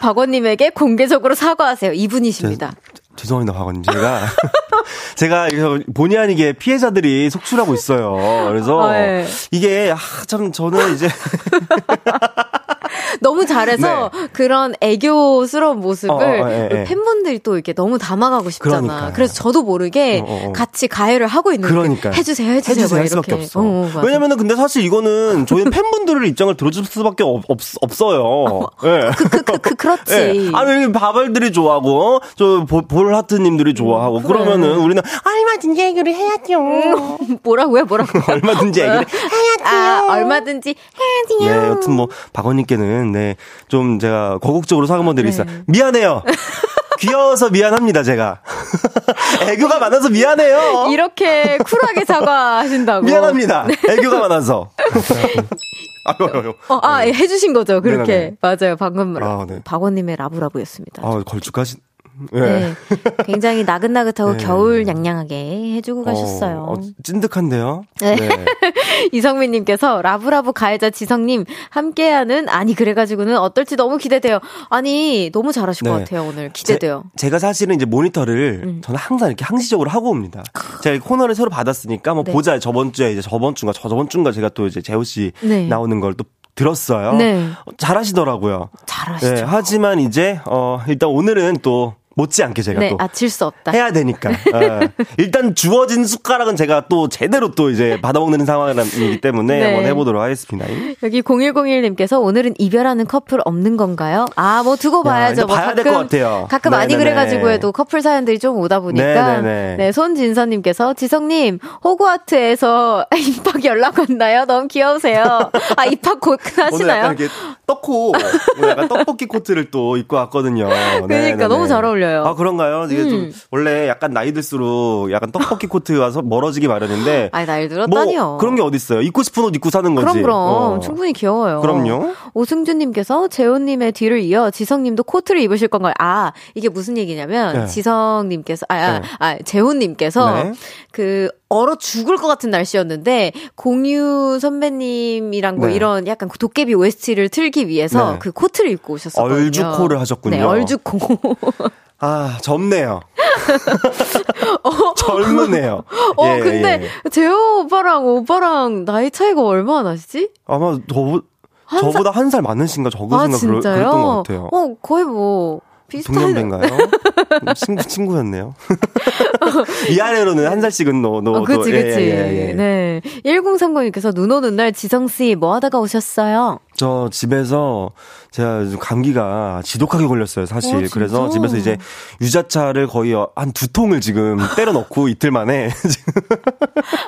박원님에게 공개적으로 사과하세요. 이분이십니다. 죄송합니다, 박원님. 제가, 제가 본의 아니게 피해자들이 속출하고 있어요. 그래서, 아, 네. 이게, 아, 참, 저는 이제. 너무 잘해서 네. 그런 애교스러운 모습을 어, 어, 예, 예. 팬분들이 또 이렇게 너무 담아가고 싶잖아. 그러니까요. 그래서 저도 모르게 어, 어, 어. 같이 가해를 하고 있는데 그러니까 해주세요, 해주세요, 해주세요 할 수밖에 없어. 어, 왜냐면은 근데 사실 이거는 저희 팬분들의 입장을 들어줄 수밖에 없, 없 없어요. 예. 그, 그, 그, 그, 그 렇지. 예. 아니 바발들이 좋아하고 저 볼하트님들이 좋아하고 음, 그래. 그러면은 우리는 얼마든지 얘기를 해야죠. 음, 뭐라고요, 뭐라고? 얼마든지 얘기를 해야죠. 아, 얼마든지 해야지요. 네, 여튼 뭐 박원님께는 네, 좀 제가 거국적으로 사과 한번 드리겠습니다. 네. 미안해요. 귀여워서 미안합니다, 제가. 애교가 많아서 미안해요. 이렇게 쿨하게 사과하신다고. 미안합니다. 네. 애교가 많아서. 아유, 아유. 어, 아, 예, 해주신 거죠, 그렇게. 네네. 맞아요, 방금. 아, 네. 박원님의 라브라브였습니다. 아, 걸쭉하신, 네. 네. 굉장히 나긋나긋하고 네. 겨울 양양하게 해주고 어, 가셨어요. 어, 찐득한데요? 네. 네. 이성민님께서 라브라브 가해자 지성님 함께하는 아니 그래가지고는 어떨지 너무 기대돼요. 아니 너무 잘하실 네. 것 같아요 오늘 기대돼요. 제, 가 사실은 이제 모니터를 음. 저는 항상 이렇게 항시적으로 하고 옵니다. 제가 코너를 새로 받았으니까 뭐 네. 보자 저번 주에 이제 저번 주인가 저번 주인가 제가 또 이제 재호 씨 네. 나오는 걸또 들었어요. 네. 잘하시더라고요. 잘하시죠. 네, 하지만 이제 어 일단 오늘은 또 못지않게 제가 네, 또 아, 질수 없다. 해야 되니까. 어. 일단 주어진 숟가락은 제가 또 제대로 또 이제 받아먹는 상황이기 때문에 네. 한번 해보도록 하겠습니다. 여기 0101님께서 오늘은 이별하는 커플 없는 건가요? 아, 뭐 두고 봐야죠. 야, 뭐 봐야 될것 같아요. 가끔 네네네. 많이 그래가지고 해도 커플 사연들이 좀 오다 보니까. 네네네. 네, 손진서님께서 지성님 호그와트에서 입학 연락 왔나요? 너무 귀여우세요. 아, 입학 곧 하시나요? 오늘 약간 이렇게 떡코, 약간 떡볶이 코트를 또 입고 왔거든요. 그러니까 네네네. 너무 잘 어울려. 어울려요. 아, 그런가요? 이게 음. 좀, 원래 약간 나이 들수록 약간 떡볶이 코트 가서 멀어지기 마련인데. 아니, 나이 들었다니요. 뭐 그런 게 어딨어요. 입고 싶은 옷 입고 사는 거지. 그럼, 그럼. 어. 충분히 귀여워요. 그럼요. 오승준님께서 재훈님의 뒤를 이어 지성님도 코트를 입으실 건가요? 아, 이게 무슨 얘기냐면, 네. 지성님께서, 아, 아, 네. 아 재훈님께서, 네. 그, 얼어 죽을 것 같은 날씨였는데 공유 선배님이랑 뭐 네. 이런 약간 도깨비 OST를 틀기 위해서 네. 그 코트를 입고 오셨었거든요. 얼죽코를 하셨군요. 네, 얼죽코. 아, 젊네요. 어. 젊으네요. 어, 예, 근데 예, 예. 재호 오빠랑 오빠랑 나이 차이가 얼마나 나시지? 아마 저, 한 저보다 한 살 많으신가 적으신가 아, 그랬던 것 같아요. 어, 거의 뭐 비슷한 동년배인가요? 친구 친구였네요. 위아래로는 한 살씩은 너, 너. 어, 그치, 그치. 예, 예, 예. 네. 1030님께서 눈 오는 날 지성 씨 뭐 하다가 오셨어요? 저 집에서 제가 감기가 지독하게 걸렸어요, 사실. 어, 그래서 집에서 이제 유자차를 거의 한 두 통을 지금 때려 넣고 이틀 만에.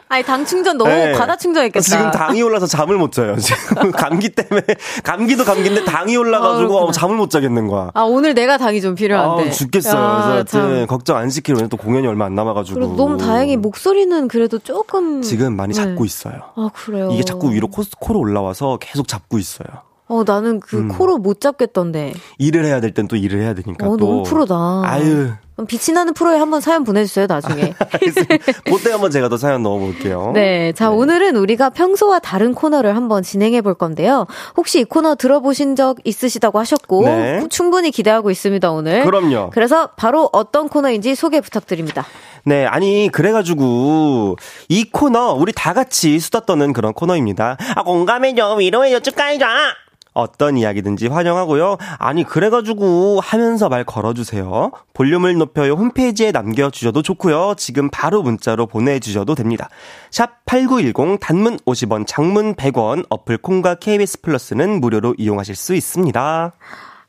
아니, 당 충전 너무 네. 과다 충전했겠다. 지금 당이 올라서 잠을 못 자요. 지금 감기 때문에. 감기도 감기인데 당이 올라가지고 아, 잠을 못 자겠는 거야. 아, 오늘 내가 다 방이 좀 필요한데. 아, 죽겠어요. 야, 그래서 하여튼 걱정 안 시키려고 또 공연이 얼마 안 남아가지고. 너무 다행히 목소리는 그래도 조금. 지금 많이 네. 잡고 있어요. 아, 그래요? 이게 자꾸 위로 코, 코로 올라와서 계속 잡고 있어요. 어, 나는 그 음. 코로 못 잡겠던데. 일을 해야 될 땐 또 일을 해야 되니까. 어, 또. 너무 프로다. 아유. 빛이 나는 프로에 한번 사연 보내주세요, 나중에. 그때 한번 제가 더 사연 넣어볼게요. 네. 자, 네. 오늘은 우리가 평소와 다른 코너를 한번 진행해 볼 건데요. 혹시 이 코너 들어보신 적 있으시다고 하셨고, 네. 충분히 기대하고 있습니다, 오늘. 그럼요. 그래서 바로 어떤 코너인지 소개 부탁드립니다. 네, 아니, 그래가지고, 이 코너, 우리 다 같이 수다 떠는 그런 코너입니다. 아, 공감해줘, 위로해줘, 축하해줘! 어떤 이야기든지 환영하고요. 아니, 그래가지고 하면서 말 걸어주세요. 볼륨을 높여요. 홈페이지에 남겨주셔도 좋고요. 지금 바로 문자로 보내주셔도 됩니다. 샵 8910 단문 50원, 장문 100원, 어플 콩과 KBS 플러스는 무료로 이용하실 수 있습니다.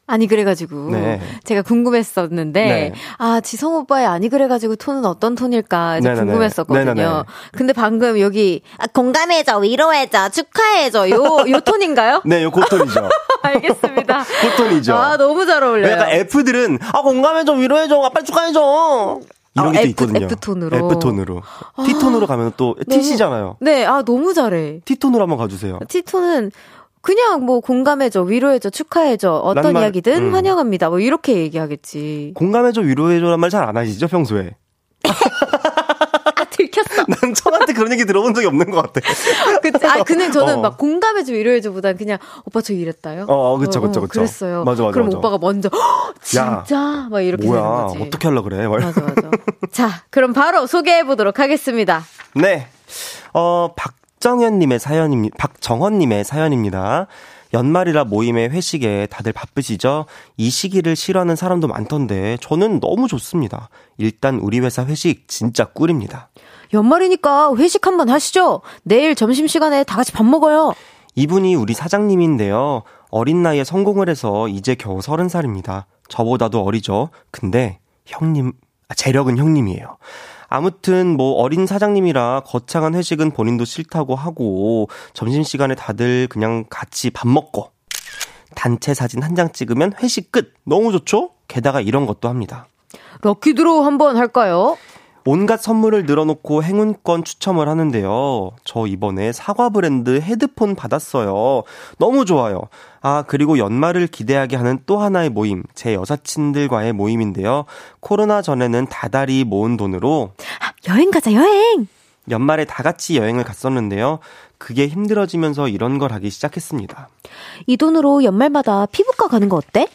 아니 그래가지고 네. 제가 궁금했었는데 네. 아 지성 오빠의 아니 그래가지고 톤은 어떤 톤일까 이제 궁금했었거든요. 네네네. 근데 방금 여기 아, 공감해줘 위로해줘 축하해줘 요요 톤인가요? 네, 요 고톤이죠. 알겠습니다. 고톤이죠. 아 너무 잘 어울려요. 약간 F들은 아 공감해줘 위로해줘 아, 빨리 축하해줘. 이런 어, 게또 있거든요. F톤으로. F톤으로. 아, T톤으로 가면 또 T시잖아요. 네, 아 너무 잘해. T톤으로 한번 가주세요. T톤은 그냥 뭐 공감해줘, 위로해줘, 축하해줘, 어떤 말, 이야기든 음. 환영합니다. 뭐 이렇게 얘기하겠지. 공감해줘, 위로해줘란 말 잘 안 하시죠, 평소에? 아, 들켰어. 난 청한테 그런 얘기 들어본 적이 없는 것 같아. 그, 아, 근데 저는 어. 막 공감해줘, 위로해줘 보단 그냥 오빠 저 이랬다요? 어, 어 그쵸, 그쵸, 어, 그쵸. 그랬어요. 맞아, 맞아. 그럼 맞아. 오빠가 먼저, 진짜? 야, 막 이렇게 뭐야, 되는 거지. 어떻게 하려 그래? 맞아, 맞아. 자, 그럼 바로 소개해 보도록 하겠습니다. 네. 어, 박 박정현님의 사연입니다. 박정헌님의 사연입니다. 연말이라 모임에 회식에 다들 바쁘시죠? 이 시기를 싫어하는 사람도 많던데 저는 너무 좋습니다. 일단 우리 회사 회식 진짜 꿀입니다. 연말이니까 회식 한번 하시죠. 내일 점심시간에 다 같이 밥 먹어요. 이분이 우리 사장님인데요. 어린 나이에 성공을 해서 이제 겨우 서른 살입니다. 저보다도 어리죠. 근데 형님, 아, 재력은 형님이에요. 아무튼 뭐 어린 사장님이라 거창한 회식은 본인도 싫다고 하고 점심시간에 다들 그냥 같이 밥 먹고 단체 사진 한 장 찍으면 회식 끝. 너무 좋죠? 게다가 이런 것도 합니다. lucky draw 한번 할까요? 온갖 선물을 늘어놓고 행운권 추첨을 하는데요. 저 이번에 사과 브랜드 헤드폰 받았어요. 너무 좋아요. 아, 그리고 연말을 기대하게 하는 또 하나의 모임, 제 여사친들과의 모임인데요. 코로나 전에는 다달이 모은 돈으로 아, 여행 가자, 여행! 연말에 다 같이 여행을 갔었는데요. 그게 힘들어지면서 이런 걸 하기 시작했습니다. 이 돈으로 연말마다 피부과 가는 거 어때?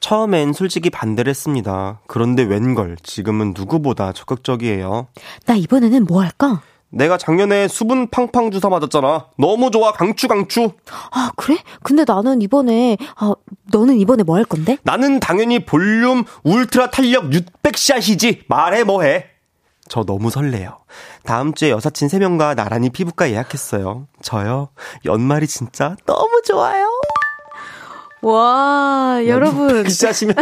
처음엔 솔직히 반대를 했습니다. 그런데 웬걸 지금은 누구보다 적극적이에요. 나 이번에는 뭐 할까? 내가 작년에 수분 팡팡 주사 맞았잖아. 너무 좋아. 강추 강추. 아, 그래? 근데 나는 이번에 아, 너는 이번에 뭐 할 건데? 나는 당연히 볼륨 울트라 탄력 600샷이지. 말해 뭐해. 저 너무 설레요. 다음 주에 여사친 3명과 나란히 피부과 예약했어요. 저요. 연말이 진짜 너무 좋아요. 와, 여러분. 600 샷이면.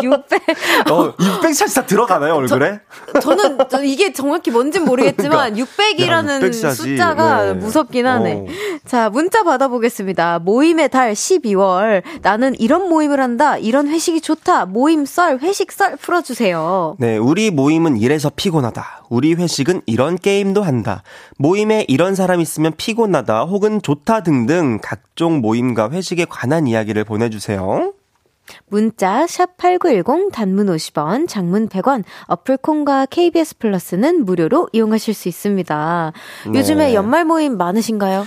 600. 어, 600샷이 다 들어가나요, 얼굴에? 저, 는 이게 정확히 뭔진 모르겠지만, 그러니까. 600이라는 야, 숫자가 네. 무섭긴 하네. 어. 자, 문자 받아보겠습니다. 모임의 달 12월. 나는 이런 모임을 한다. 이런 회식이 좋다. 모임 썰, 회식 썰 풀어주세요. 네, 우리 모임은 이래서 피곤하다. 우리 회식은 이런 게임도 한다. 모임에 이런 사람 있으면 피곤하다. 혹은 좋다 등등 각종 모임과 회식에 관한 이야기를 보내 보내주세요. 문자 샵 8910 단문 50원, 장문 100원, 어플 콩과 KBS 플러스는 무료로 이용하실 수 있습니다. 네. 요즘에 연말 모임 많으신가요?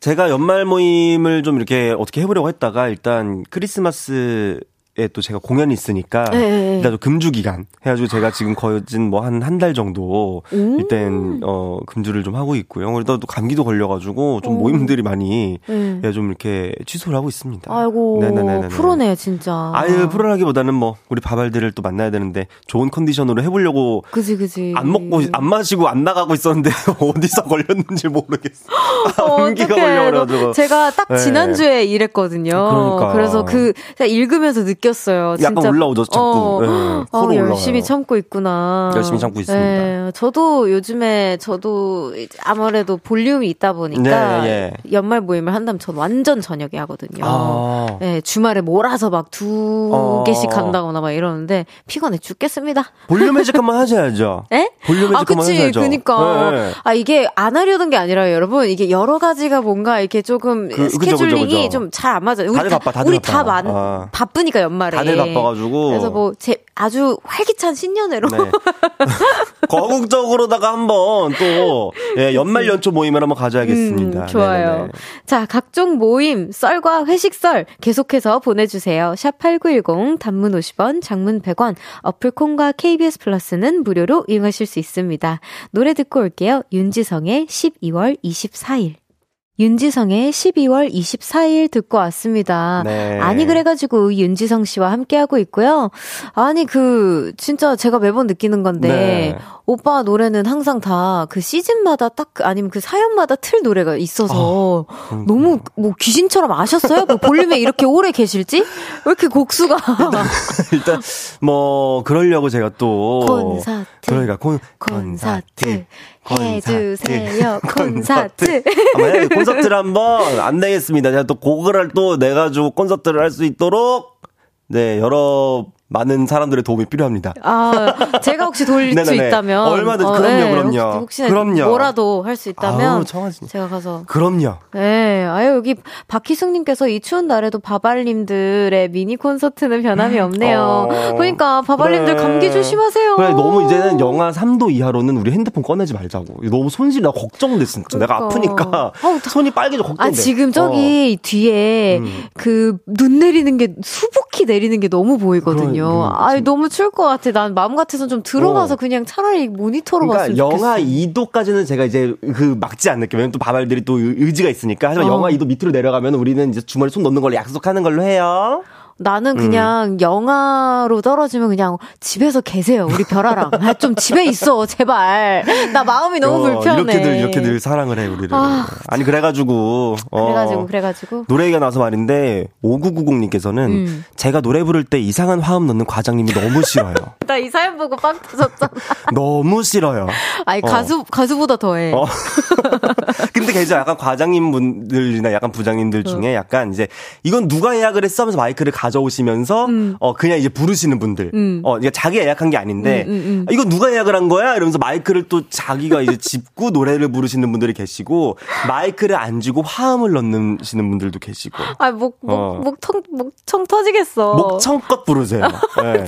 제가 연말 모임을 좀 이렇게 어떻게 해보려고 했다가 일단 크리스마스 에 또 제가 공연이 있으니까 네. 네, 네. 일단 금주 기간 해가지고 제가 지금 거진 뭐한 한 달 정도 음. 일단 어 금주를 좀 하고 있고요. 그러다 또 감기도 걸려가지고 좀 오. 모임들이 많이 네. 예, 좀 이렇게 취소를 하고 있습니다. 아이고 네네네 프로네요 진짜. 아유 프로라기보다는 뭐 우리 바발들을 또 만나야 되는데 좋은 컨디션으로 해보려고 그지 그지 안 먹고 안 마시고 안 나가고 있었는데 어디서 걸렸는지 모르겠어. 감기가 걸려가지고 제가 딱 지난주에 네. 일했거든요. 그러니까. 그래서 그 읽으면서 느끼 느꼈어요. 약간 진짜. 올라오죠, 자꾸. 어, 네, 어 열심히 참고 있구나. 열심히 참고 있습니다. 네, 저도 요즘에 저도 아무래도 볼륨이 있다 보니까 네, 예. 연말 모임을 한다면 전 완전 저녁에 하거든요. 아. 네, 주말에 몰아서 막두 개씩 아. 간다거나 막 이러는데 피곤해 죽겠습니다. 볼륨 회식 한번 하셔야죠. 예? 볼륨 회식 한번 하셔야죠. 그니까. 네. 아 이게 안 하려던 게 아니라 여러분 이게 여러 가지가 뭔가 이렇게 조금 그, 스케줄링이 좀 잘 안 맞아요. 우리 다들 다, 바빠, 다들 우리 바빠. 다 많, 아. 바쁘니까 연 말에. 다들 바빠가지고. 그래서 뭐 제, 아주 활기찬 신년회로. 네. 거국적으로다가 한번 또 예, 연말 연초 모임을 한번 가져야겠습니다. 음, 좋아요. 네네네. 자, 각종 모임, 썰과 회식썰 계속해서 보내주세요. 샵8910 단문 50원, 장문 100원, 어플콘과 KBS 플러스는 무료로 이용하실 수 있습니다. 노래 듣고 올게요. 윤지성의 12월 24일. 윤지성의 12월 24일 듣고 왔습니다. 네. 아니 그래가지고 윤지성 씨와 함께하고 있고요. 아니 그 진짜 제가 매번 느끼는 건데 네. 오빠 노래는 항상 다 그 시즌마다 딱그 아니면 그 사연마다 틀 노래가 있어서 어, 너무 뭐 귀신처럼 아셨어요? 뭐 볼륨에 이렇게 오래 계실지? 왜 이렇게 곡수가 일단 뭐 그러려고 제가 또 콘서트 그러니까 콘, 콘서트, 콘서트 해주세요 콘서트. 한번 콘서트를 한번 안 되겠습니다. 제가 또 곡을 또 내가지고 콘서트를 할 수 있도록 네 여러 많은 사람들의 도움이 필요합니다. 아, 제가 혹시 돌릴 수 있다면 얼마든지 어, 그럼요, 네, 그럼요. 혹시, 혹시 그럼요. 뭐라도 할 수 있다면 아우, 제가 가서 그럼요. 네, 아유 여기 박희숙님께서 이 추운 날에도 바발님들의 미니 콘서트는 변함이 없네요. 어, 그러니까 바발님들 그래. 감기 조심하세요. 그래 너무 이제는 영하 3도 이하로는 우리 핸드폰 꺼내지 말자고. 너무 손실 나 걱정돼 진짜. 그러니까. 내가 아프니까 어, 손이 빨개져 걱정돼. 아 지금 저기 어. 뒤에 음. 그눈 내리는 게 수북히 내리는 게 너무 보이거든요. 그러니까 요. 아, 너무 추울 것 같아. 난 마음 같아서 좀 들어가서 어. 그냥 차라리 모니터로 그러니까 봤으면 좋겠어. 영하 2도까지는 제가 이제 그 막지 않을게요. 왜냐면 또 바발들이 또 의지가 있으니까. 하지만 어. 영하 2도 밑으로 내려가면 우리는 이제 주머니 손 넣는 걸로 약속하는 걸로 해요. 나는 그냥 음. 영화로 떨어지면 그냥 집에서 계세요. 우리 별아랑. 아, 좀 집에 있어, 제발. 나 마음이 너무 어, 불편해. 이렇게들, 이렇게들 사랑을 해, 우리를. 아, 니 그래가지고. 어, 그래가지고, 그래가지고. 노래 얘기가 나서 말인데, 5990님께서는 음. 제가 노래 부를 때 이상한 화음 넣는 과장님이 너무 싫어요. 나 이 사연 보고 빵 터졌잖아. 너무 싫어요. 아니, 어. 가수, 가수보다 더해. 어. 근데 계속 약간 과장님 분들이나 약간 부장님들 중에 어. 약간 이제, 이건 누가 예약을 했어 하면서 마이크를 가 져오시면서 음. 어 그냥 이제 부르시는 분들. 음. 어 그러니까 자기 예약한 게 아닌데 음. 이거 누가 예약을 한 거야? 이러면서 마이크를 또 자기가 이제 짚고 노래를 부르시는 분들이 계시고 마이크를 안 쥐고 화음을 넣는시는 분들도 계시고. 아목목 어. 목청 목청 터지겠어. 목청껏 부르세요. 네.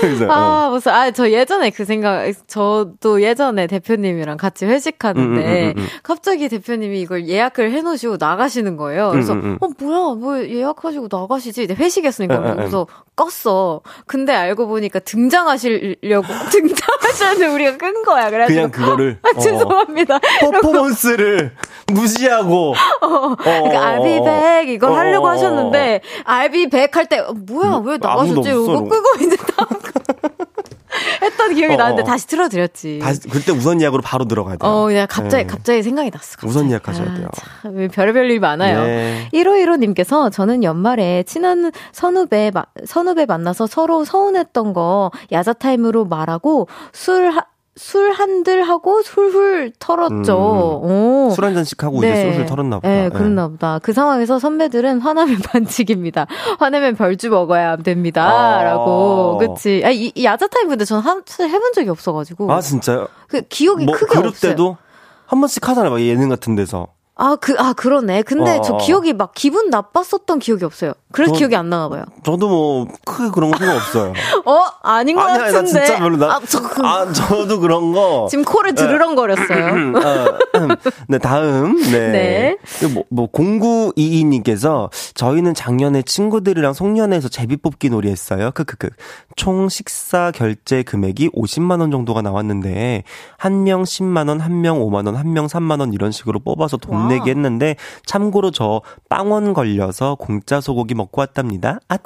그래서, 아, 어. 무슨, 아, 저 예전에 그 생각, 저도 예전에 대표님이랑 같이 회식하는데, 음, 음, 음, 음. 갑자기 대표님이 이걸 예약을 해놓으시고 나가시는 거예요. 그래서, 어, 뭐야, 뭐 예약하시고 나가 시지? 회식이었으니까. 그래서 껐어. 근데 알고 보니까 등장하시려고, 등장하시는데 우리가 끈 거야. 그래서 그냥 그거를. 아, 어. 죄송합니다. 퍼포먼스를 무시하고. 어, 그러니까 알비백 이걸 어, 하려고 하셨는데, 알비백 할 때, 뭐야, 왜 나가셨지? 이거 끄고 이제 다음 했던 기억이 어, 나는데 어. 다시 틀어드렸지. 다시 그때 우선 예약으로 바로 들어가야 돼요. 어, 그냥 갑자기 네. 갑자기 생각이 났어. 갑자기. 우선 예약하셔야 돼요. 아, 참, 별의별 일이 많아요. 네. 1515님께서 저는 연말에 친한 선후배 선후배 만나서 서로 서운했던 거 야자 타임으로 말하고 술 술 한들 하고 훌훌 털었죠. 음, 술한 잔씩 하고 네. 이제 술술 털었나 보다. 네, 그랬나 보다. 그 상황에서 선배들은 화나면 반칙입니다. 화내면 별주 먹어야 됩니다. 아~ 라고. 그치. 아, 이, 이 야자 타임 근데 저는 한, 해본 적이 없어가지고. 아, 진짜요? 그 기억이 뭐, 크게 없어요. 때도 한 번씩 하잖아요. 막 예능 같은 데서. 아, 그, 아, 그러네. 근데 어, 저 기억이 막 기분 나빴었던 기억이 없어요. 그래서 저, 기억이 안 나나 봐요. 저도 뭐, 크게 그런 거 생각 없어요. 어? 아닌 것 아니, 같은데. 아니, 나 진짜 별로, 나, 아, 저, 아, 저도 그런 거. 지금 코를 드르렁거렸어요. 어, 네, 다음. 네. 네. 뭐, 뭐, 0922님께서 저희는 작년에 친구들이랑 송년회에서 제비뽑기 놀이 했어요. 크크크. 총 식사 결제 금액이 50만원 정도가 나왔는데, 한 명 10만원, 한 명 5만원, 한 명 3만원 이런 식으로 뽑아서 돈 내기 했는데 참고로 저 빵원 걸려서 공짜 소고기 먹고 왔답니다. 아.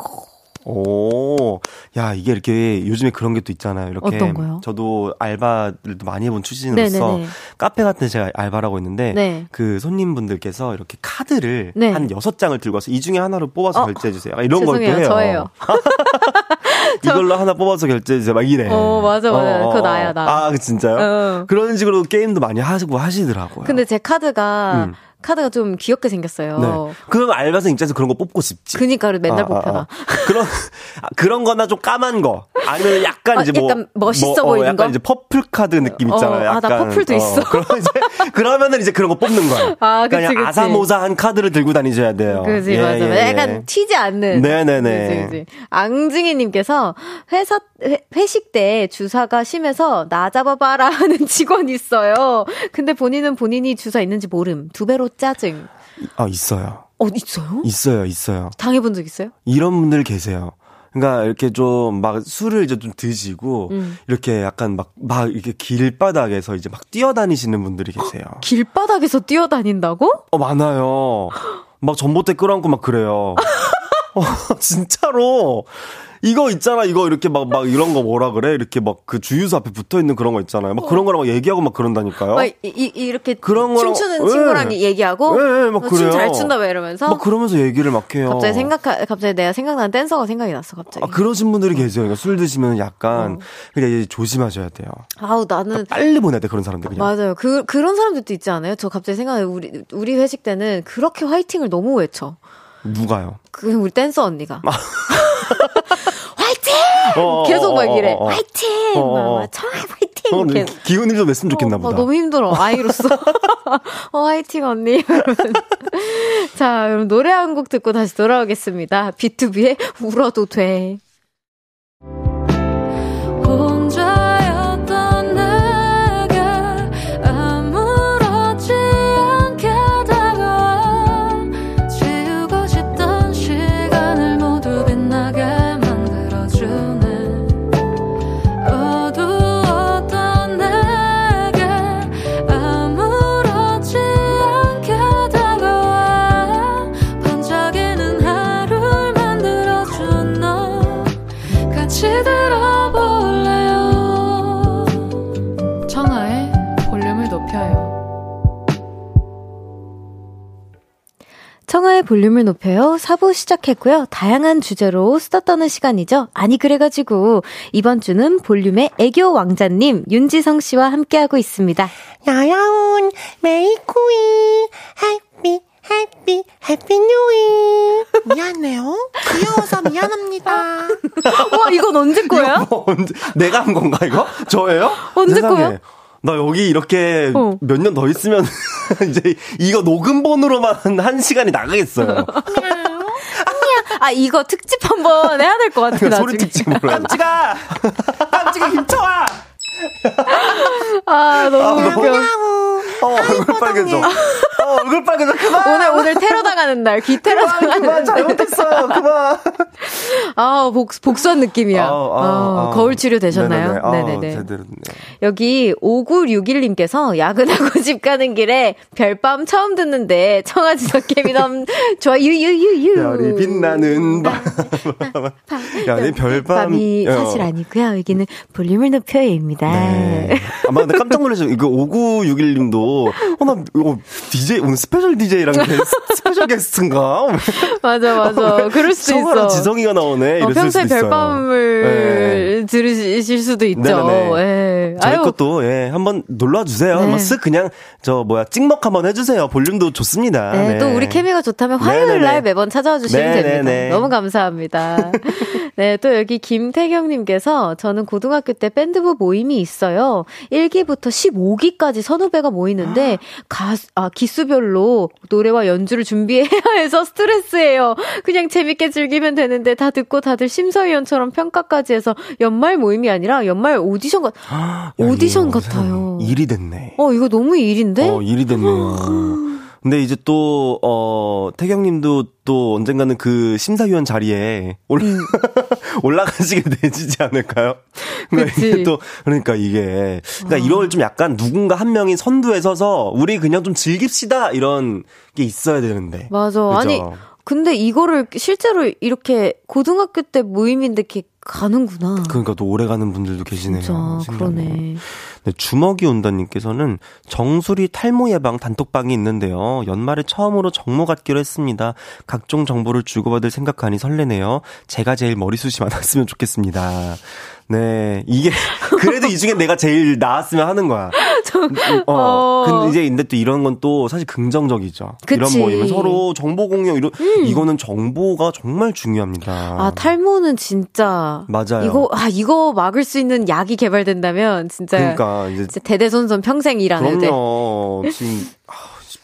오, 야, 이게 이렇게 요즘에 그런 게 또 있잖아요. 이렇게. 어떤 거요? 저도 알바를 많이 해본 출신으로서 네네네. 카페 같은 데 제가 알바를 하고 있는데 네. 그 손님분들께서 이렇게 카드를 네. 한 여섯 장을 들고 와서 이 중에 하나로 뽑아서 어? 결제해 주세요. 이런 걸 또 해요. 저예요. 이걸로 하나 뽑아서 결제해주세요. 막 이래. 어, 맞아, 맞아. 어, 그거 나야, 나. 아, 진짜요? 어. 그런 식으로 게임도 많이 하시고 하시더라고요. 근데 제 카드가 음. 카드가 좀 귀엽게 생겼어요. 네. 그럼 알바생 입장에서 그런 거 뽑고 싶지. 그니까 맨날 아, 뽑혀나. 아, 아. 그런 그런 거나 좀 까만 거. 아니면 약간 어, 이제 뭐 약간 멋있어 뭐, 보이는 어, 약간 거. 이제 purple 카드 느낌 어, 있잖아요. 어, 아, 나 purple도 있어. 그러면 이제 그러면은 이제 그런 거 뽑는 거야. 아, 그치, 그냥 그치. 아사모사한 카드를 들고 다니셔야 돼요. 그지 예, 맞아. 예, 약간 예. 튀지 않는. 네네네. 그치, 그치. 앙증이 님께서 회사 회, 회식 때 주사가 심해서 나 잡아봐라 하는 직원이 있어요. 근데 본인은 본인이 주사 있는지 모름. 두 배로 짜증. 아, 있어요. 어, 있어요? 있어요, 있어요. 당해본 적 있어요? 이런 분들 계세요. 그러니까 이렇게 좀 막 술을 이제 좀 드시고 음. 이렇게 약간 막막 이렇게 길바닥에서 이제 막 뛰어다니시는 분들이 계세요. 길바닥에서 뛰어다닌다고? 어 많아요. 막 전봇대 끌어안고 막 그래요. 어, 진짜로 이거 있잖아, 이거 이렇게 막, 막 이런 거 뭐라 그래? 이렇게 막 그 주유소 앞에 붙어 있는 그런 거 있잖아요. 막 그런 거랑 막 얘기하고 막 그런다니까요. 막 이, 이, 이렇게 그런 춤추는 거 친구랑 네. 얘기하고. 네, 막 그래요. 춤잘 춘다 왜 이러면서. 막 그러면서 얘기를 막 해요. 갑자기 생각, 갑자기 내가 생각나는 댄서가 생각이 났어, 갑자기. 아, 그러신 분들이 계세요. 그러니까 술 드시면 약간, 어. 그러니까 이제 조심하셔야 돼요. 아우, 나는. 그러니까 빨리 보내야 돼, 그런 사람들 그냥. 맞아요. 그, 그런 사람들도 있지 않아요? 저 갑자기 생각나요. 우리, 우리 회식 때는 그렇게 화이팅을 너무 외쳐. 누가요? 그, 우리 댄서 언니가. 화이팅! 어, 어, 계속 막 이래. 어, 어, 화이팅! 막, 막 청아 화이팅! 어, 네. 기운을 좀 냈으면 좋겠나 보다. 너무 힘들어. 아이로서. 어, 화이팅 언니. 자, 여러분 노래 한 곡 듣고 다시 돌아오겠습니다. B2B의 울어도 돼. 볼륨을 높여요. 4부 시작했고요. 다양한 주제로 수다 떠는 시간이죠. 아니, 그래가지고, 이번 주는 볼륨의 애교 왕자님, 윤지성 씨와 함께하고 있습니다. 야야운, 메이쿠이, 해피, 해피, 해피 뉴이. 미안해요. 귀여워서 미안합니다. 와, 이건 언제 거야? 뭐 언제, 내가 한 건가, 이거? 저예요? 언제. 거야? 나 여기 이렇게 어. 몇년 더 있으면 이제 이거 녹음본으로만 한 시간이 나가겠어요. 아 이거 특집 한번 해야 될 것 같아. 그러니까 소리 특집으로. 깜찍아, 깜찍아 힘쳐와. 아 너무 아, 웃겨. 어, 얼굴 빨개져. 어, 얼굴 빨개져. 그만. 오늘 오늘 테러 당하는 날. 귀 테러 당하는 그만, 잘못했어요. 그만. 아, 복, 복수한 느낌이야. 아, 아, 아, 거울 치료 되셨나요? 네네네. 네네네. 제대로 여기 5961님께서 야근하고 집 가는 길에 별밤 처음 듣는데 청아지 덕캠이 너무 좋아. 유유유유. 별이 빛나는 밤. 야, 내 별밤. 밤이 사실 아니고요. 여기는 볼륨을 높여요입니다. 네. 아마 근데 깜짝 놀라죠. 이거 5961님도 어, 나 이거 DJ 오늘 special DJ랑 special 게스트인가? 맞아, 맞아. 어, 그럴 수도 있어. 지성이가 나오네. 어, 평소에 별밤을 네. 들으실 수도 있죠. 네네네. 네. 저희 아유. 것도 예, 한번 놀러 주세요. 네. 한번 쓱 그냥 저 뭐야 찍먹 한번 해주세요. 볼륨도 좋습니다. 네, 네. 또 우리 케미가 좋다면 화요일. 날 매번 찾아와 주시면. 됩니다. 너무 감사합니다. 네, 또 여기 김태경님께서 저는 고등학교 때 밴드부 모임이 있어요. 1기부터 15기까지 선후배가 모이는데 가, 아, 기수별로 노래와 연주를 준비해야 해서 스트레스예요. 그냥 재밌게 즐기면 되는데 다 듣고 다들 심사위원처럼 평가까지 해서 연말 모임이 아니라 연말 오디션 같, 오디션 같아요. 일이 됐네. 어, 이거 너무 일인데? 어, 일이 됐네요. 근데 이제 또, 어, 태경 님도 또 언젠가는 그 심사위원 자리에 올라, 음. 올라가시게 되지 않을까요? 그러니까 이게 또, 그러니까 이게, 그러니까 아. 이걸 좀 약간 누군가 한 명이 선두에 서서 우리 그냥 좀 즐깁시다 이런 게 있어야 되는데. 맞아. 그죠? 아니, 근데 이거를 실제로 이렇게 고등학교 때 모임인데 이렇게 가는구나. 그러니까 또 오래 가는 분들도 계시네요. 진짜 그러네. 네, 주먹이 온다님께서는 정수리 탈모 예방 단톡방이 있는데요. 연말에 처음으로 정모 갖기로 했습니다. 각종 정보를 주고받을 생각하니 설레네요. 제가 제일 머리숱이 많았으면 좋겠습니다. 네, 이게 그래도 이 중에 내가 제일 나았으면 하는 거야. 어, 어. 근데 이제 근데 또 이런 건 또 사실 긍정적이죠. 그치. 이런 모임은 서로 정보 공유 이런 음. 이거는 정보가 정말 중요합니다. 아 탈모는 진짜 맞아요. 이거 아 이거 막을 수 있는 약이 개발된다면 진짜 그러니까 이제 대대손손 평생 일하는 그럼요. 지금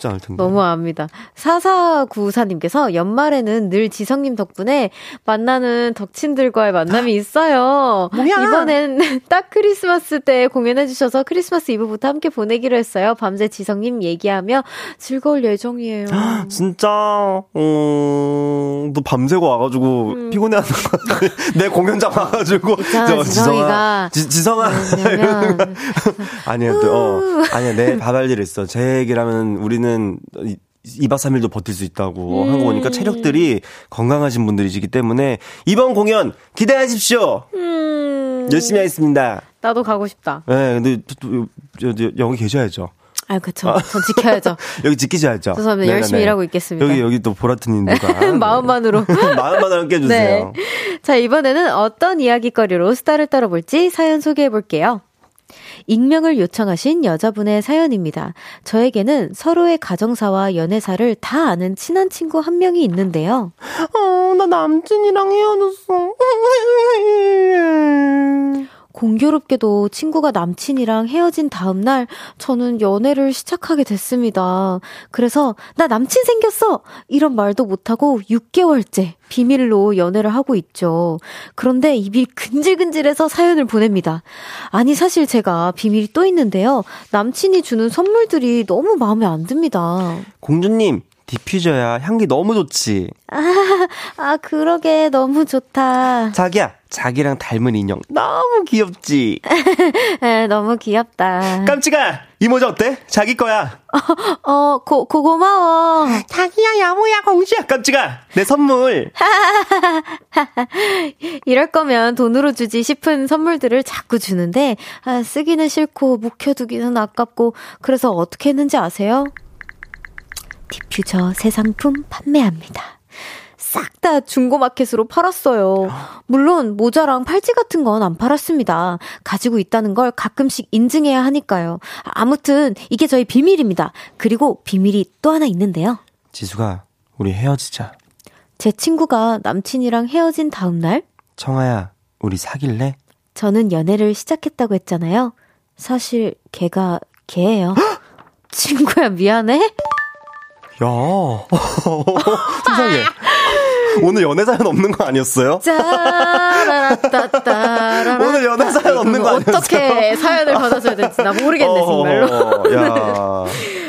쉽지 않을 텐데. 너무합니다. 4494님께서 연말에는 늘 지성님 덕분에 만나는 덕친들과의 만남이 있어요. 뭐야? 이번엔 딱 크리스마스 때 공연해주셔서 크리스마스 이브부터 함께 보내기로 했어요. 밤새 지성님 얘기하며 즐거울 예정이에요. 진짜, 어, 너 밤새고 와가지고 음. 피곤해하는 거 같아. 내 공연장 와가지고. 있잖아, 지성이가. 지, 지성아. 아니야, 또, 어. 아니야, 내 밥할 일 있어. 제 얘기라면 우리는 우리는 2박 3일도 버틸 수 있다고 음. 한거 보니까 체력들이 건강하신 분들이시기 때문에 이번 공연 기대하십시오. 음. 열심히 하겠습니다. 나도 가고 싶다. 네, 근데 여기 계셔야죠. 아, 그쵸. 전 지켜야죠. 여기 지키셔야죠. 죄송합니다. 네네네. 열심히 일하고 있겠습니다. 여기, 여기 또 보라트님들과. 마음만으로. 마음만으로 함께 해주세요. 네. 자, 이번에는 어떤 이야기거리로 스타를 떨어볼지 사연 소개해 볼게요. 익명을 요청하신 여자분의 사연입니다. 저에게는 서로의 가정사와 연애사를 다 아는 친한 친구 한 명이 있는데요. 어, 나 남친이랑 헤어졌어. 공교롭게도 친구가 남친이랑 헤어진 다음날 저는 연애를 시작하게 됐습니다. 그래서 나 남친 생겼어! 이런 말도 못하고 6개월째 비밀로 연애를 하고 있죠. 그런데 입이 근질근질해서 사연을 보냅니다. 아니, 사실 제가 비밀이 또 있는데요. 남친이 주는 선물들이 너무 마음에 안 듭니다. 공주님, 디퓨저야 향기 너무 좋지. 아, 아 그러게 너무 좋다. 자기야, 자기랑 닮은 인형 너무 귀엽지. 에, 너무 귀엽다. 깜찍아, 이 모자 어때? 자기 거야. 어, 어 고, 고 고마워. 자기야, 야무야, 공주야. 깜찍아, 내 선물. 이럴 거면 돈으로 주지 싶은 선물들을 자꾸 주는데 아, 쓰기는 싫고 묵혀두기는 아깝고 그래서 어떻게 했는지 아세요? 디퓨저 새 상품 판매합니다. 싹 다 중고마켓으로 팔았어요. 물론 모자랑 팔찌 같은 건 안 팔았습니다. 가지고 있다는 걸 가끔씩 인증해야 하니까요. 아무튼 이게 저희 비밀입니다. 그리고 비밀이 또 하나 있는데요. 지수가 우리 헤어지자. 제 친구가 남친이랑 헤어진 다음 날 청아야, 우리 사귈래? 저는 연애를 시작했다고 했잖아요. 사실 걔가 걔예요. 친구야 미안해. 야, 세상에. 오늘 연애 사연 없는 거 아니었어요? 오늘 연애 사연 없는 거 아니었어요? 어떻게 사연을 받아줘야 될지 나 모르겠네, 정말로.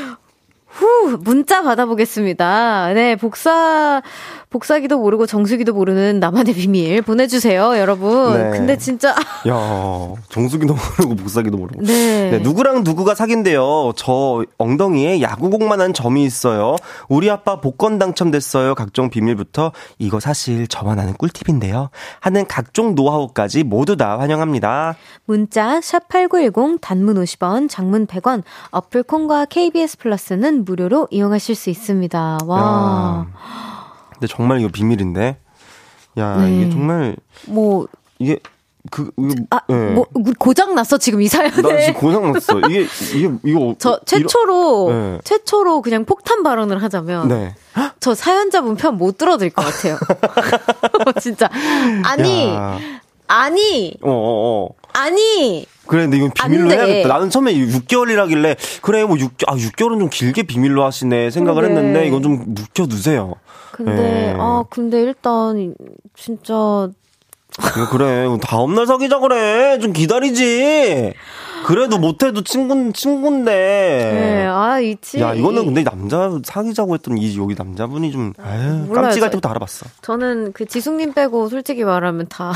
야. 후, 문자 받아보겠습니다. 네, 복사, 복사기도 모르고 정수기도 모르는 나만의 비밀 보내주세요, 여러분. 네. 근데 진짜. 야 정수기도 모르고 복사기도 모르고. 네. 네. 누구랑 누구가 사귄대요. 저 엉덩이에 야구공만한 점이 있어요. 우리 아빠 복권 당첨됐어요. 각종 비밀부터 이거 사실 저만 아는 꿀팁인데요. 하는 각종 노하우까지 모두 다 환영합니다. 문자 샵 8910 단문 50원, 장문 100원, 어플 콘과 KBS 플러스는 무료로 이용하실 수 있습니다. 와. 야. 근데 정말 이거 비밀인데. 야, 네. 이게 정말 뭐 이게 그 이거 아, 네. 뭐 고장 났어 지금 이 사연에. 나 지금 고장 났어. 이게 이게 이거 저 최초로 네. 최초로 그냥 폭탄 발언을 하자면 네. 저 사연자분 편 못 들어드릴 것 같아요. 진짜 아니 야. 아니 어, 어, 어. 아니 그래, 근데 이건 비밀로 해야겠다. 나는 처음에 6개월이라길래, 그래, 뭐 6, 아, 6개월은 좀 길게 비밀로 하시네 생각을 그래. 했는데, 이건 좀 묵혀두세요. 근데, 네. 아, 근데 일단, 진짜. 그래, 다음날 사귀자 그래. 좀 기다리지. 그래도 못해도 친구, 친구인데. 네, 아, 이치. 야, 이거는 근데 남자 사귀자고 했던 이, 여기 남자분이 좀, 에휴, 깜찍할 때부터 알아봤어. 저는 그 지숙님 빼고 솔직히 말하면 다.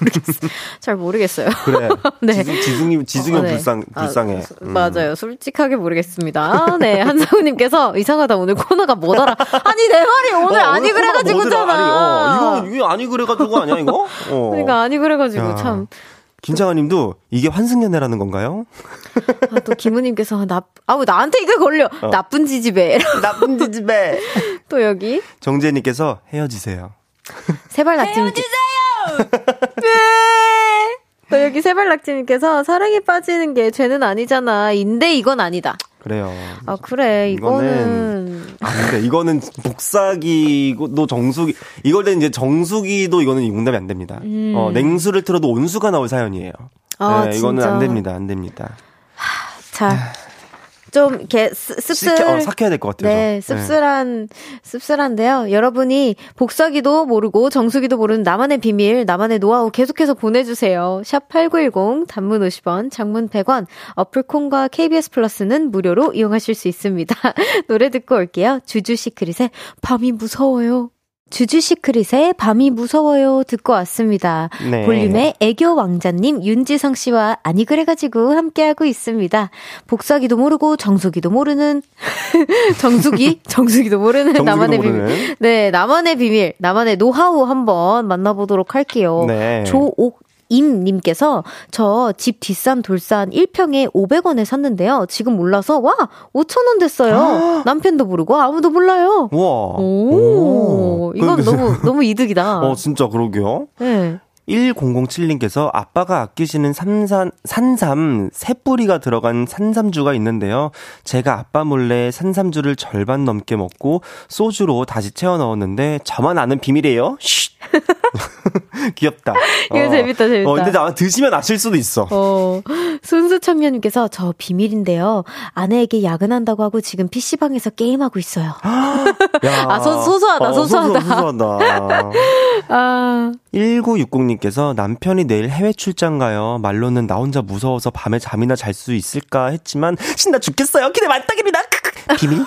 모르겠어요. 잘 모르겠어요. 그래. 네. 지승, 지승이, 지승이 어, 네. 불쌍, 아, 불쌍해. 아, 음. 맞아요. 솔직하게 모르겠습니다. 네. 한상우님께서 이상하다. 오늘 코너가 뭐더라. 아니, 내 말이 오늘 어, 아니 그래가지고잖아. 아니, 어, 이거, 이거 아니 그래가지고 아니야, 이거? 어. 그러니까 아니 그래가지고 야. 참. 김창아님도 이게 환승연애라는 건가요? 아, 또 김우님께서 나, 아우 나한테 이거 걸려. 어. 나쁜 지지배. 나쁜 지지배. 또 여기 정재님께서 헤어지세요. 세발 낙지. 헤어지세요. 네. 또 여기 세발낙지님께서 사랑에 빠지는 게 죄는 아니잖아. 인데 이건 아니다. 그래요. 아 그래 이거는 아 근데 이거는 복사기도 정수기 이걸 때 이제 정수기도 이거는 용납이 안 됩니다. 음. 어 냉수를 틀어도 온수가 나올 사연이에요. 아, 네, 이거는 안 됩니다. 안 됩니다. 하, 자. 좀 이렇게 씁쓸 어, 삭혀야 될 것 같아요. 네, 씁쓸한 네. 씁쓸한데요. 여러분이 복사기도 모르고 정수기도 모르는 나만의 비밀, 나만의 노하우 계속해서 보내주세요. 샵 #8910 단문 50원, 장문 100원. 어플 콘과 KBS 플러스는 무료로 이용하실 수 있습니다. 노래 듣고 올게요. 주주 시크릿의 밤이 무서워요. 주주 시크릿의 밤이 무서워요 듣고 왔습니다. 네. 볼륨의 애교 왕자님 윤지성 씨와 아니 그래가지고 함께하고 있습니다. 복사기도 모르고 정수기도 모르는 정수기 정수기도 모르는 정수기도 나만의 모르는. 비밀. 네 나만의 비밀 나만의 노하우 한번 만나보도록 할게요. 네. 조옥 임님께서 저 집 뒷산 돌산 1평에 500원에 샀는데요. 지금 몰라서 와 5천원 됐어요. 남편도 모르고 아무도 몰라요. 와. 오, 오. 이건 너무 너무 이득이다. 어 진짜 그러게요. 네. 1007님께서 아빠가 아끼시는 삼산, 산삼 새 뿌리가 들어간 산삼주가 있는데요. 제가 아빠 몰래 산삼주를 절반 넘게 먹고 소주로 다시 채워 넣었는데 저만 아는 비밀이에요. 쉿. 귀엽다. 이거 어. 재밌다, 재밌다. 어, 근데 아마 드시면 아실 수도 있어. 어. 순수 청년님께서 저 비밀인데요. 아내에게 야근한다고 하고 지금 PC방에서 게임하고 있어요. 야. 아, 소, 소소하다, 어, 소소하다. 소소하다. 아. 1960님 께서 남편이 내일 해외 출장 가요. 말로는 나 혼자 무서워서 밤에 잠이나 잘 수 있을까 했지만 신나 죽겠어요. 기대 만땅입니다. 비밀?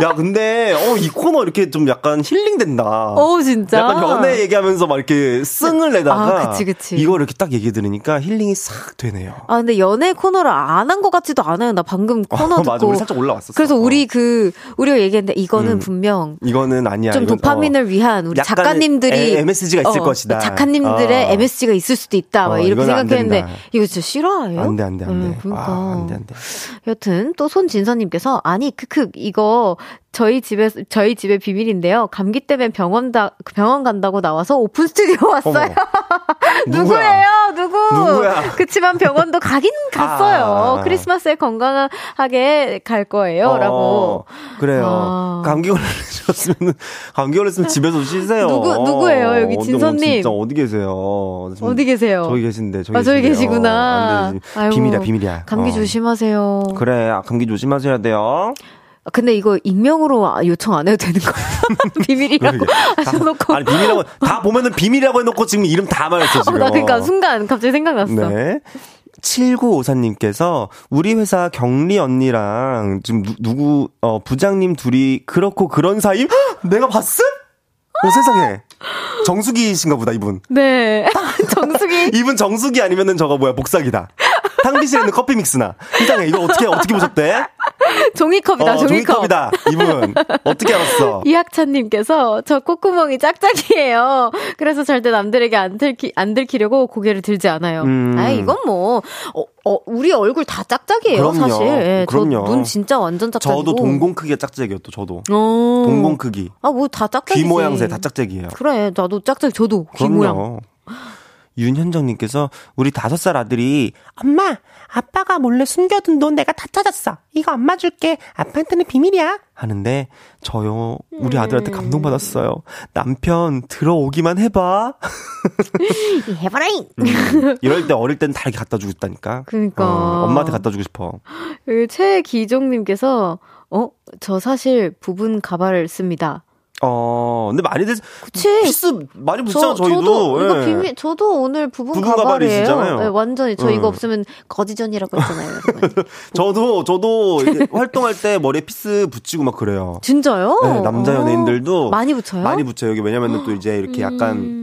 야, 근데, 어, 이 코너 이렇게 좀 약간 힐링된다. 어, 진짜. 약간 연애 얘기하면서 막 이렇게 승을 내다가. 아, 그치, 그치. 이걸 이렇게 딱 얘기 들으니까 힐링이 싹 되네요. 아, 근데 연애 코너를 안 한 것 같지도 않아요. 나 방금 어, 코너 어, 듣고. 맞아, 우리 살짝 올라왔었어. 그래서 우리 그, 우리가 얘기했는데 이거는 음, 분명. 이거는 아니야. 좀 도파민을 어, 위한 우리 작가님들이. MSG가 있을 어, 것이다. 작가님들의 어. MSG가 있을 수도 있다. 막 이렇게 생각했는데. 이거 진짜 싫어해요? 안 돼, 안 돼, 안 돼. 음, 그러니까. 아, 안 돼, 안 돼. 여튼, 또 손진서님께서, 아니, 크크, 이거 저희 집에 저희 집의 비밀인데요. 감기 때문에 병원 다 병원 간다고 나와서 오픈 스튜디오 왔어요. 누구예요? 누구? 누구야? 그치만 병원도 가긴 갔어요. 아. 크리스마스에 건강하게 갈 거예요라고. 어, 그래요. 아. 감기 걸리셨으면 감기 걸렸으면 집에서 쉬세요. 누구 누구예요? 여기 어, 진선 님. 진짜 어디 계세요? 어디 계세요? 저기 계신데 저기. 아, 저기 계시구나. 아, 비밀이야, 비밀이야. 감기 어. 조심하세요. 그래, 아, 감기 조심하셔야 돼요. 아, 근데 이거 익명으로 요청 안 해도 되는 거예요? 비밀이라고 하셔놓고. 아니, 비밀이라고, 다 보면은 비밀이라고 해놓고 지금 이름 다 말했어, 지금. 어, 나 그니까 순간 갑자기 생각났어. 네. 7954님께서 우리 회사 경리 언니랑 지금 누, 누구, 어, 부장님 둘이 그렇고 그런 사이? 내가 봤음? 어, 세상에. 정수기신가 보다, 이분. 네. 정수기. 이분 정수기 아니면은 저거 뭐야, 복사기다. 탕비실에 있는 커피 믹스나. 세상에, 이거 어떻게, 어떻게 보셨대? 종이컵이다, 어, 종이컵. 이다 이분. 어떻게 알았어? 이학찬님께서 저 콧구멍이 짝짝이에요. 그래서 절대 남들에게 안 들키, 안 들키려고 고개를 들지 않아요. 음. 아 이건 뭐, 어, 어, 우리 얼굴 다 짝짝이에요, 그럼요. 사실. 예, 그럼요. 눈 진짜 완전 짝짝이고. 저도 동공 크기가 짝짝이에요, 또 저도. 어. 동공 크기. 아, 뭐 다 짝짝이. 귀 모양새 다 짝짝이에요. 그래, 나도 짝짝이, 저도 귀 그럼요. 모양. 윤현정님께서 우리 다섯 살 아들이 엄마 아빠가 몰래 숨겨둔 돈 내가 다 찾았어. 이거 엄마 줄게. 아빠한테는 비밀이야. 하는데 저요 우리 아들한테 음. 감동받았어요 남편 들어오기만 해봐. 해봐라잉. 음, 이럴 때 어릴 땐다 이렇게 갖다 주고 싶다니까. 그러니까. 어, 엄마한테 갖다 주고 싶어. 그 최기종님께서 어? 저 사실 부분 가발을 씁니다 어, 근데 많이들 그치. piece 많이 붙잖아 저, 저희도. 저도 이거 예. 비밀, 저도 오늘 부분, 부분 가발이에요. 네, 완전히 저 음. 이거 없으면 거지존이라고 했잖아요. 저도 저도 활동할 때 머리에 piece 붙이고 막 그래요. 진짜요? 네, 남자 연예인들도 많이 붙여요. 많이 붙여요. 여기 왜냐면은 또 이제 이렇게 약간 음.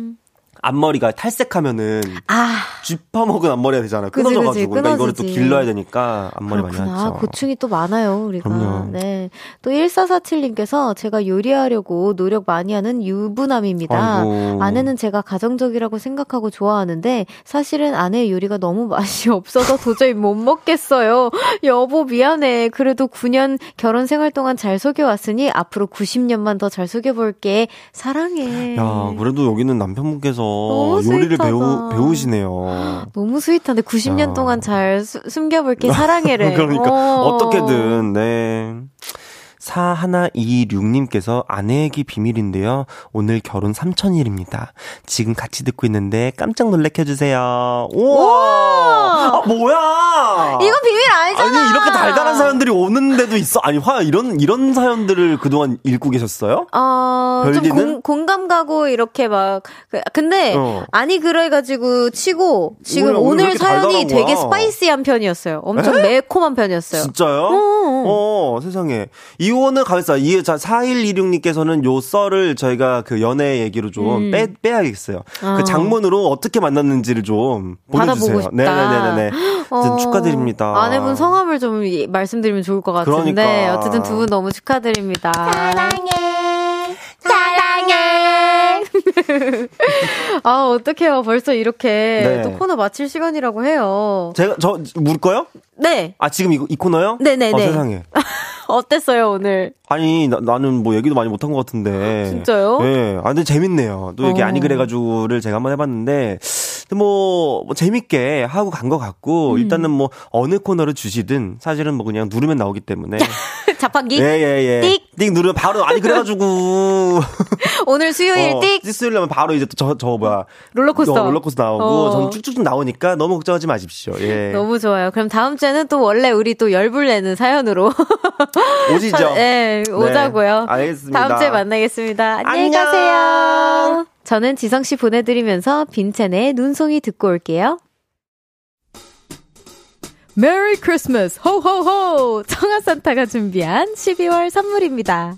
앞머리가 탈색하면은 아. 쥐파먹은 앞머리가 되잖아요. 그치, 끊어져가지고 그러니까 이거를 또 길러야 되니까 앞머리 그렇구나. 많이 하죠. 고충이 또 많아요 우리가. 그럼요. 네. 또 1447님께서 제가 요리하려고 노력 많이 하는 유부남입니다. 아이고. 아내는 제가 가정적이라고 생각하고 좋아하는데 사실은 아내의 요리가 너무 맛이 없어서 도저히 못 먹겠어요. 여보 미안해. 그래도 9년 결혼 생활 동안 잘 속여왔으니 앞으로 90년만 더 잘 속여볼게. 사랑해. 야 그래도 여기는 남편분께서 요리를 배우, 배우시네요. 너무 sweet한데 90년 야. 동안 잘 수, 숨겨볼게 사랑해래. 그러니까 어. 어떻게든 네. 4126님께서 아내 얘기 비밀인데요. 오늘 결혼 3천일입니다. 지금 같이 듣고 있는데 깜짝 놀래켜주세요. 우와! 아, 뭐야! 이건 비밀 아니잖아! 아니, 이렇게 달달한 사연들이 오는데도 있어. 아니, 화, 이런, 이런 사연들을 그동안 읽고 계셨어요? 어, 별디는? 좀 공, 감 가고 이렇게 막. 그, 근데, 어. 아니, 그래가지고 치고, 지금 오늘, 오늘 사연이 되게 스파이시한 편이었어요. 엄청 에? 매콤한 편이었어요. 진짜요? 어, 어. 어 세상에. 이 이거는 가만있어. 이, 자, 4126님께서는 요 썰을 저희가 그 연애 얘기로 좀 음. 빼, 빼야겠어요. 아. 그 장문으로 어떻게 만났는지를 좀 보내주세요. 네네네네. 어, 축하드립니다. 아내분 성함을 좀 말씀드리면 좋을 것 같은데. 그러니까. 어쨌든 두 분 너무 축하드립니다. 사랑해. 사랑해. 아, 어떡해요. 벌써 이렇게 네. 또 코너 마칠 시간이라고 해요. 제가, 저, 물까요? 네. 아, 지금 이, 이 코너요? 네네네. 어, 세상에. 어땠어요, 오늘? 아니, 나, 나는 뭐 얘기도 많이 못한 것 같은데. 진짜요? 네. 아, 근데 재밌네요. 또 여기 어. 아니 그래가지고를 제가 한번 해봤는데, 뭐, 뭐 재밌게 하고 간 것 같고, 음. 일단은 뭐, 어느 코너를 주시든, 사실은 뭐 그냥 누르면 나오기 때문에. 자판기? 예, 예, 예. 띡! 띡 누르면 바로, 아니, 그래가지고. 오늘 수요일 어, 띡! 띡 수요일이면 바로 이제 또 저, 저 뭐야. 롤러코스터. 어, 롤러코스터 나오고, 어. 저는 쭉쭉쭉 나오니까 너무 걱정하지 마십시오. 예. 너무 좋아요. 그럼 다음 주에는 또 원래 우리 또 열불 내는 사연으로. 오시죠. 네, 오자고요. 네, 알겠습니다. 다음 주에 만나겠습니다. 안녕히 가세요. 저는 지성 씨 보내드리면서 빈첸의 눈송이 듣고 올게요. Merry Christmas 호호호 청아 산타가 준비한 12월 선물입니다.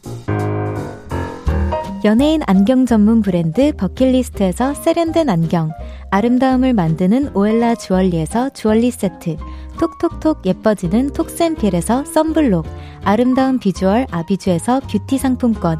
연예인 안경 전문 브랜드 버킷리스트에서 세련된 안경 아름다움을 만드는 오엘라 주얼리에서 주얼리 세트 톡톡톡 예뻐지는 톡센필에서 썬블록 아름다운 비주얼 아비주에서 뷰티 상품권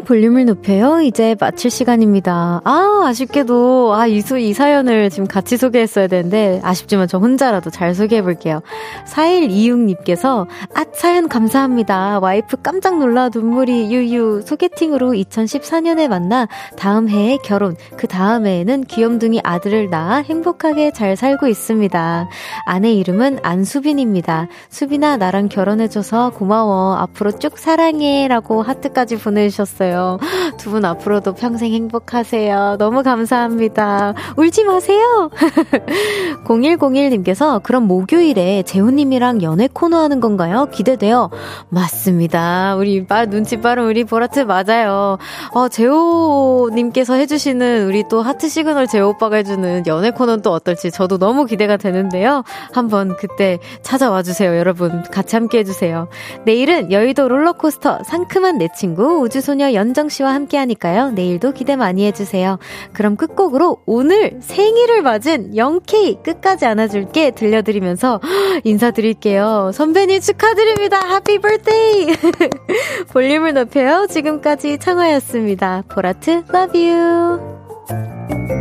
볼륨을 높여요. 이제 마칠 시간입니다. 아, 아쉽게도, 아, 이, 수, 이 사연을 지금 같이 소개했어야 되는데, 아쉽지만 저 혼자라도 잘 소개해볼게요. 4126님께서, 아, 사연 감사합니다. 와이프 깜짝 놀라 눈물이 유유. 소개팅으로 2014년에 만나, 다음 해에 결혼, 그 다음 해에는 귀염둥이 아들을 낳아 행복하게 잘 살고 있습니다. 아내 이름은 안수빈입니다. 수빈아, 나랑 결혼해줘서 고마워. 앞으로 쭉 사랑해. 라고 하트까지 보내주셨습니 다. 보내주셨어요. 두 분 앞으로도 평생 행복하세요. 너무 감사합니다. 울지 마세요. 0101님께서 그럼 목요일에 재훈님이랑 연애 코너 하는 건가요? 기대돼요. 맞습니다. 우리 빠, 눈치 빠른 우리 보라트 맞아요. 어, 재호님께서 해주시는 우리 또 하트 시그널 재호 오빠가 해주는 연애 코너는 또 어떨지 저도 너무 기대가 되는데요. 한번 그때 찾아와 주세요. 여러분 같이 함께 해주세요. 내일은 여의도 롤러코스터 상큼한 내 친구 우주소 소녀 연정 씨와 함께 하니까요. 내일도 기대 많이 해주세요. 그럼 끝곡으로 오늘 생일을 맞은 영케이 끝까지 안아줄게 들려드리면서 인사드릴게요. 선배님 축하드립니다. 하피 birthday! 볼륨을 높여요. 지금까지 청하였습니다. 보라트, love you!